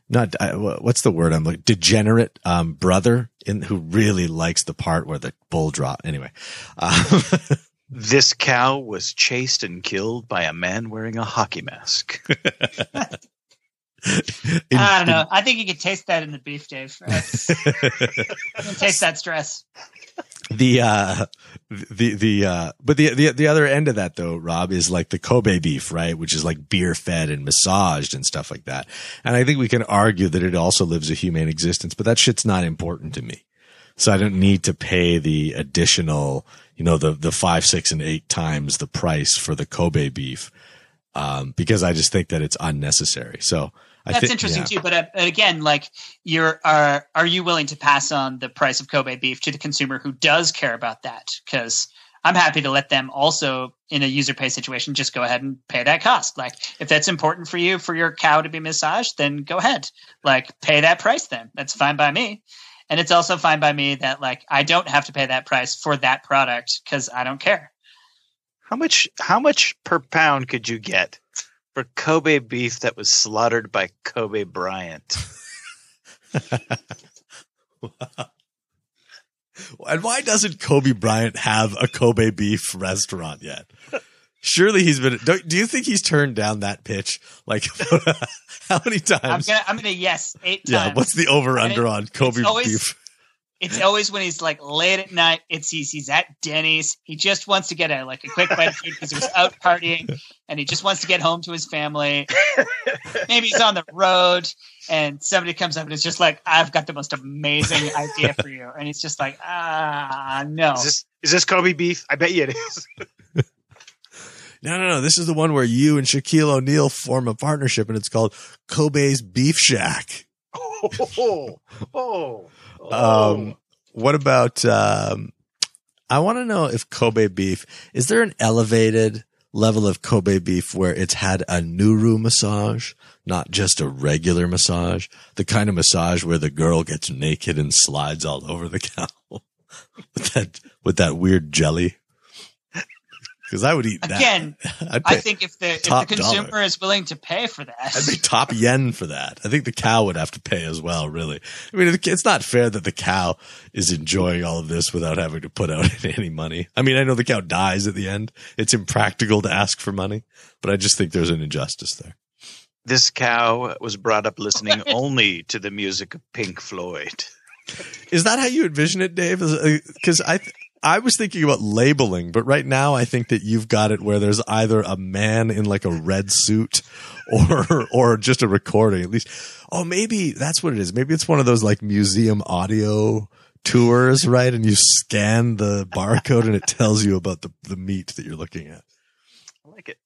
not, uh, what's the word I'm like, degenerate, um, brother in who really likes the part where the bull drop. Anyway. Um, this cow was chased and killed by a man wearing a hockey mask. I don't know. I think you could taste that in the beef, Dave. That's- you can taste that stress. the uh the the uh but the the the other end of that though rob is like the kobe beef right which is like beer fed and massaged and stuff like that and i think we can argue that it also lives a humane existence but that shit's not important to me so i don't need to pay the additional you know the the five six and eight times the price for the kobe beef um because i just think that it's unnecessary so I That's interesting yeah. too. But, uh, but again, like you're are are you willing to pass on the price of Kobe beef to the consumer who does care about that? Because I'm happy to let them also in a user pay situation just go ahead and pay that cost. Like if that's important for you for your cow to be massaged, then go ahead. Like pay that price then. That's fine by me. And it's also fine by me that like I don't have to pay that price for that product because I don't care. How much? How much per pound could you get for Kobe beef that was slaughtered by Kobe Bryant? And why doesn't Kobe Bryant have a Kobe beef restaurant yet? Surely he's been. Don't, do you think he's turned down that pitch? Like how many I'm times? gonna I'm gonna yes eight times. yeah. What's the over under on Kobe it's always- beef? It's always when he's like late at night. It's he's, he's at Denny's. He just wants to get a like a quick bite of food because he was out partying, and he just wants to get home to his family. Maybe he's on the road, and somebody comes up and is just like, "I've got the most amazing idea for you," and he's just like, "Ah, no." Is this is this Kobe beef? I bet you it is. No, no, no. This is the one where you and Shaquille O'Neal form a partnership, and it's called Kobe's Beef Shack. oh, oh, Um, what about? Um, I want to know if Kobe beef is there an elevated level of Kobe beef where it's had a Nuru massage, not just a regular massage, the kind of massage where the girl gets naked and slides all over the cow with that with that weird jelly. Because I would eat that. Again, I'd I pay, think if the if the consumer dollar. is willing to pay for that, I'd be top yen for that. I think the cow would have to pay as well. Really, I mean, it's not fair that the cow is enjoying all of this without having to put out any money. I mean, I know the cow dies at the end. It's impractical to ask for money, but I just think there's an injustice there. This cow was brought up listening only to the music of Pink Floyd. Is that how you envision it, Dave? Because uh, I. I was thinking about labeling, but right now I think that you've got it where there's either a man in like a red suit or or just a recording at least. Oh, maybe that's what it is. Maybe it's one of those like museum audio tours, right? And you scan the barcode and it tells you about the, the meat that you're looking at. I like it.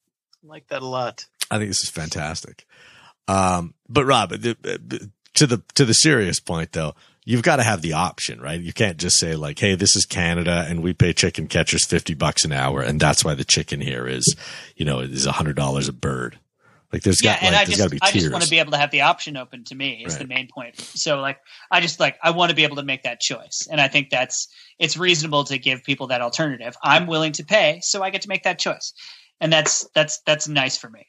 I like that a lot. I think this is fantastic. Um, but Rob, to the to the serious point though, you've got to have the option, right? You can't just say like, "Hey, this is Canada, and we pay chicken catchers fifty bucks an hour, and that's why the chicken here is, you know, is a hundred dollars a bird." Like, there's yeah, got and like, I there's just got to be I just want to be able to have the option open to me is the main point. So like I just like I want to be able to make that choice, and I think that's it's reasonable to give people that alternative. I'm willing to pay, so I get to make that choice, and that's that's that's nice for me.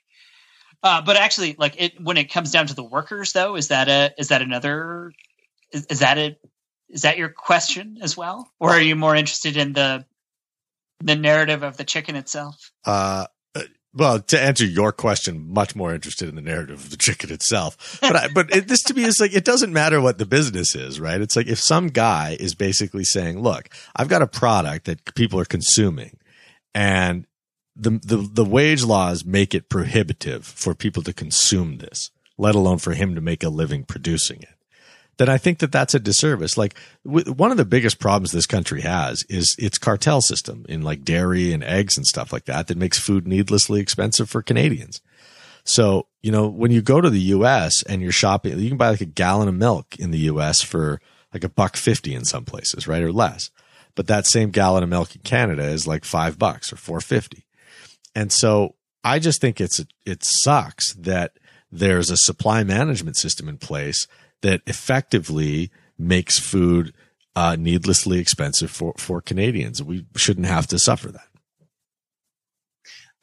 Uh, but actually, like it when it comes down to the workers, though, is that a is that another is, is that a is that your question as well, or are you more interested in the the narrative of the chicken itself? Uh, uh, well, to answer your question, much more interested in the narrative of the chicken itself. But I, but it, this to me is like it doesn't matter what the business is, right? It's like if some guy is basically saying, "Look, I've got a product that people are consuming, and the the the wage laws make it prohibitive for people to consume this, let alone for him to make a living producing it." Then I think that that's a disservice. Like w- one of the biggest problems this country has is its cartel system in like dairy and eggs and stuff like that that makes food needlessly expensive for Canadians. So, you know, when you go to the US and you're shopping, you can buy like a gallon of milk in the US for like a buck 50 in some places, right? Or less. But that same gallon of milk in Canada is like five bucks or 450. And so I just think it's, it sucks that there's a supply management system in place that effectively makes food uh, needlessly expensive for, for Canadians. We shouldn't have to suffer that.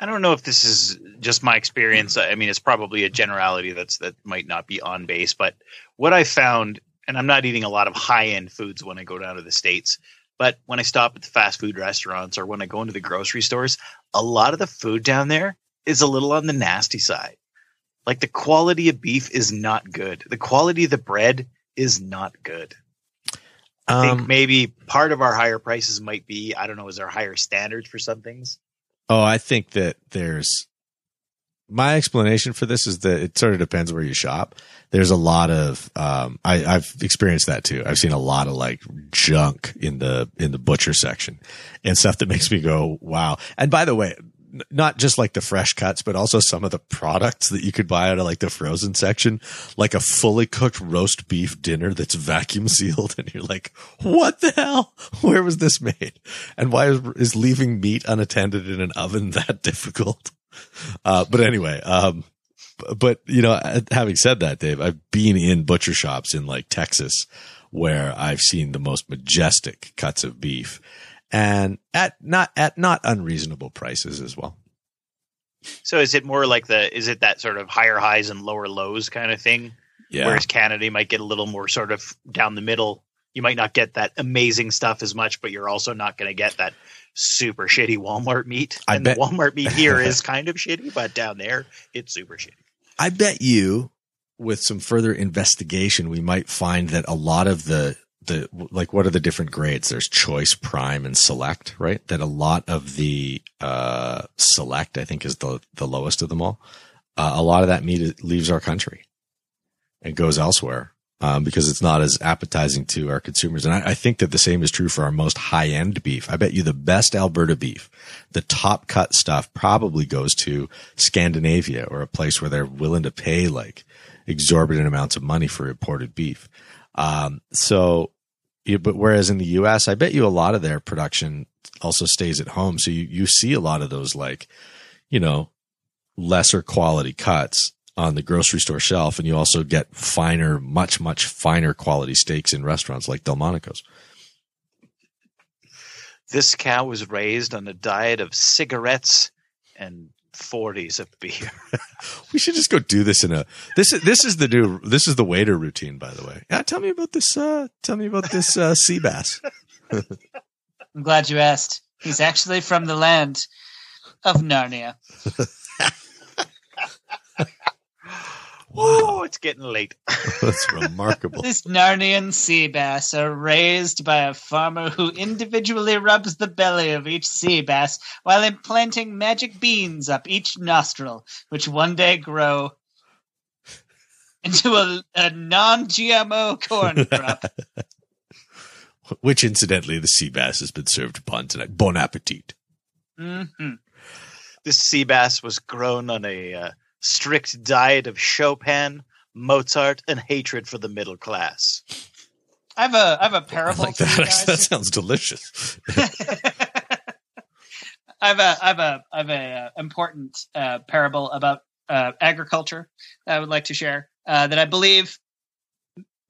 I don't know if this is just my experience. I mean, it's probably a generality that's that might not be on base, but what I found, and I'm not eating a lot of high end foods when I go down to the states, but when I stop at the fast food restaurants or when I go into the grocery stores, a lot of the food down there is a little on the nasty side. Like the quality of beef is not good. The quality of the bread is not good. I think Um, maybe part of our higher prices might be I don't know, is there higher standards for some things? Oh, I think that there's my explanation for this is that it sort of depends where you shop. There's a lot of um I, I've experienced that too. I've seen a lot of like junk in the in the butcher section and stuff that makes me go, wow. And by the way, not just like the fresh cuts, but also some of the products that you could buy out of like the frozen section, like a fully cooked roast beef dinner that's vacuum sealed. And you're like, what the hell? Where was this made? And why is, is leaving meat unattended in an oven that difficult? Uh, but anyway, um, but you know, having said that, Dave, I've been in butcher shops in like Texas where I've seen the most majestic cuts of beef and at not, at not unreasonable prices as well. So is it more like the is it that sort of higher highs and lower lows kind of thing? Yeah. Whereas Canada might get a little more sort of down the middle. You might not get that amazing stuff as much, but you're also not going to get that super shitty Walmart meat. I and bet- the Walmart meat here is kind of shitty, but down there it's super shitty. I bet you with some further investigation, we might find that a lot of the, the, like, what are the different grades? There's choice, prime, and select, right? That a lot of the, uh, select, I think is the, the lowest of them all. Uh, a lot of that meat leaves our country and goes elsewhere. Um, because it's not as appetizing to our consumers. And I, I think that the same is true for our most high end beef. I bet you the best Alberta beef, the top cut stuff probably goes to Scandinavia or a place where they're willing to pay like exorbitant amounts of money for imported beef. Um, so, but whereas in the U.S., I bet you a lot of their production also stays at home. So you, you see a lot of those like, you know, lesser quality cuts on the grocery store shelf. And you also get finer, much, much finer quality steaks in restaurants like Delmonico's. This cow was raised on a diet of cigarettes and 40s of beer. We should just go do this in a this is this is the new this is the waiter routine by the way. Yeah, tell me about this uh tell me about this uh sea bass. I'm glad you asked. He's actually from the land of Narnia. Whoa, it's getting late. That's remarkable. This Narnian sea bass are raised by a farmer who individually rubs the belly of each sea bass while implanting magic beans up each nostril, which one day grow into a, a non GMO corn crop. Which incidentally the sea bass has been served upon tonight. Bon appetit. hmm This sea bass was grown on a uh, strict diet of Chopin, Mozart, and hatred for the middle class. I have a I have a parable like that. guys. That sounds delicious. I have a I have a I have a uh, important uh, parable about uh, agriculture that I would like to share uh, that I believe,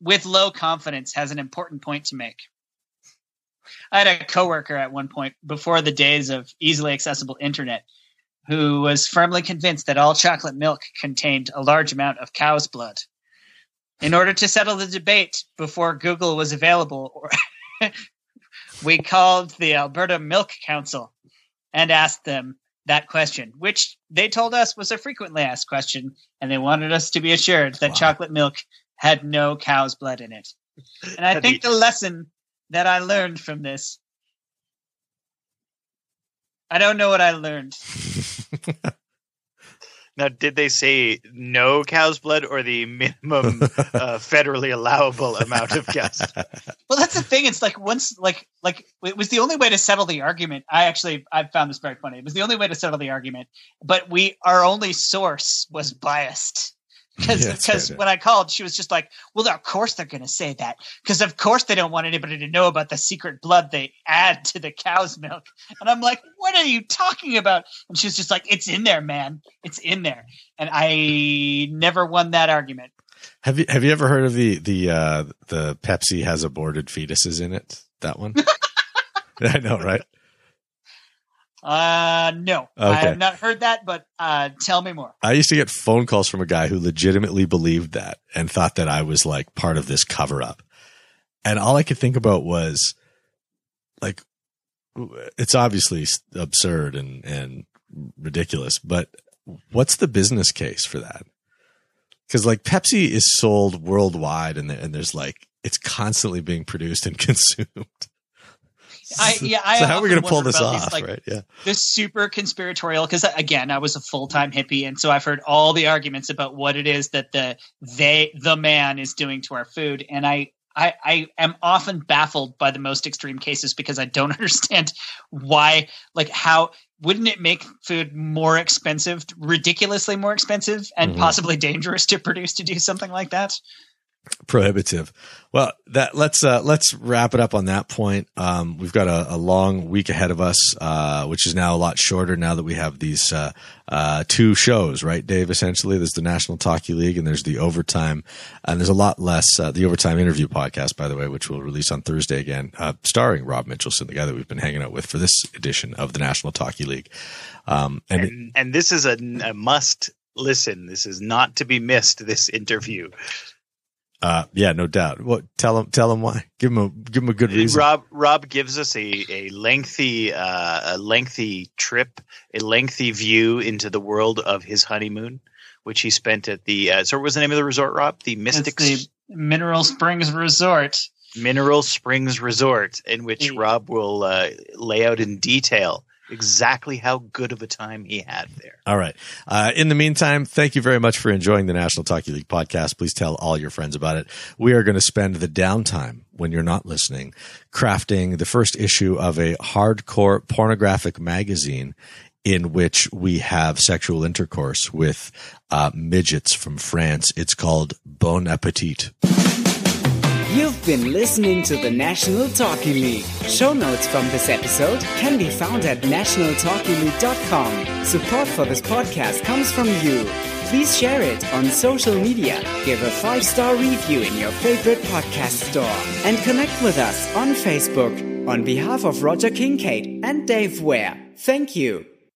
with low confidence, has an important point to make. I had a coworker at one point before the days of easily accessible internet who was firmly convinced that all chocolate milk contained a large amount of cow's blood. In order to settle the debate before Google was available, we called the Alberta Milk Council and asked them that question, which they told us was a frequently asked question, and they wanted us to be assured that Wow. chocolate milk had no cow's blood in it. And I think the- the lesson that I learned from this, I don't know what I learned. Now, did they say no cow's blood or the minimum uh, federally allowable amount of cow's? Well, that's the thing. It's like once, like, like it was the only way to settle the argument. I actually, I found this very funny. It was the only way to settle the argument, but we, our only source was biased. Because because when I called, she was just like, "Well, of course they're going to say that, because of course they don't want anybody to know about the secret blood they add to the cow's milk." And I'm like, "What are you talking about?" And she was just like, "It's in there, man. It's in there." And I never won that argument. have you have you ever heard of the the uh the Pepsi has aborted fetuses in it? That one? I know, right? Uh, no, I have not heard that, but uh, tell me more. I used to get phone calls from a guy who legitimately believed that and thought that I was like part of this cover up. And all I could think about was like, it's obviously absurd and, and ridiculous, but what's the business case for that? Because like Pepsi is sold worldwide, and and there's like it's constantly being produced and consumed. I, yeah, I so how are we going to pull this about these, off, like, right? Yeah. this super conspiratorial because again i was a full-time hippie and so i've heard all the arguments about what it is that the they the man is doing to our food and i I, I am often baffled by the most extreme cases because I don't understand why, like, how wouldn't it make food more expensive, ridiculously more expensive, and Mhm. possibly dangerous to produce to do something like that? Prohibitive. Well, that let's uh, let's wrap it up on that point. Um, we've got a, a long week ahead of us, uh, which is now a lot shorter now that we have these uh, uh, two shows, right, Dave? Essentially, there's the National Talky League and there's the Overtime, and there's a lot less uh, the Overtime interview podcast, by the way, which we'll release on Thursday again, uh, starring Rob Mitchelson, the guy that we've been hanging out with for this edition of the National Talky League. Um, and, And, and this is a, a must listen. This is not to be missed. This interview. Uh, yeah, no doubt. What tell him tell him why? Give him a give him a good reason. Rob Rob gives us a a lengthy uh, a lengthy trip, a lengthy view into the world of his honeymoon, which he spent at the. Uh, so, what was the name of the resort, Rob? The Mystics It's the Mineral Springs Resort. Mineral Springs Resort, in which. Rob will uh, lay out in detail exactly how good of a time he had there. All right. Uh, in the meantime, thank you very much for enjoying the National Talky League podcast. Please tell all your friends about it. We are going to spend the downtime when you're not listening crafting the first issue of a hardcore pornographic magazine in which we have sexual intercourse with uh, midgets from France. It's called Bon Appetit. You've been listening to the National Talky League. Show notes from this episode can be found at nationaltalkyleague.com. Support for this podcast comes from you. Please share it on social media, give a five star review in your favorite podcast store, and connect with us on Facebook. On behalf of Roger Kincaid and Dave Ware, thank you.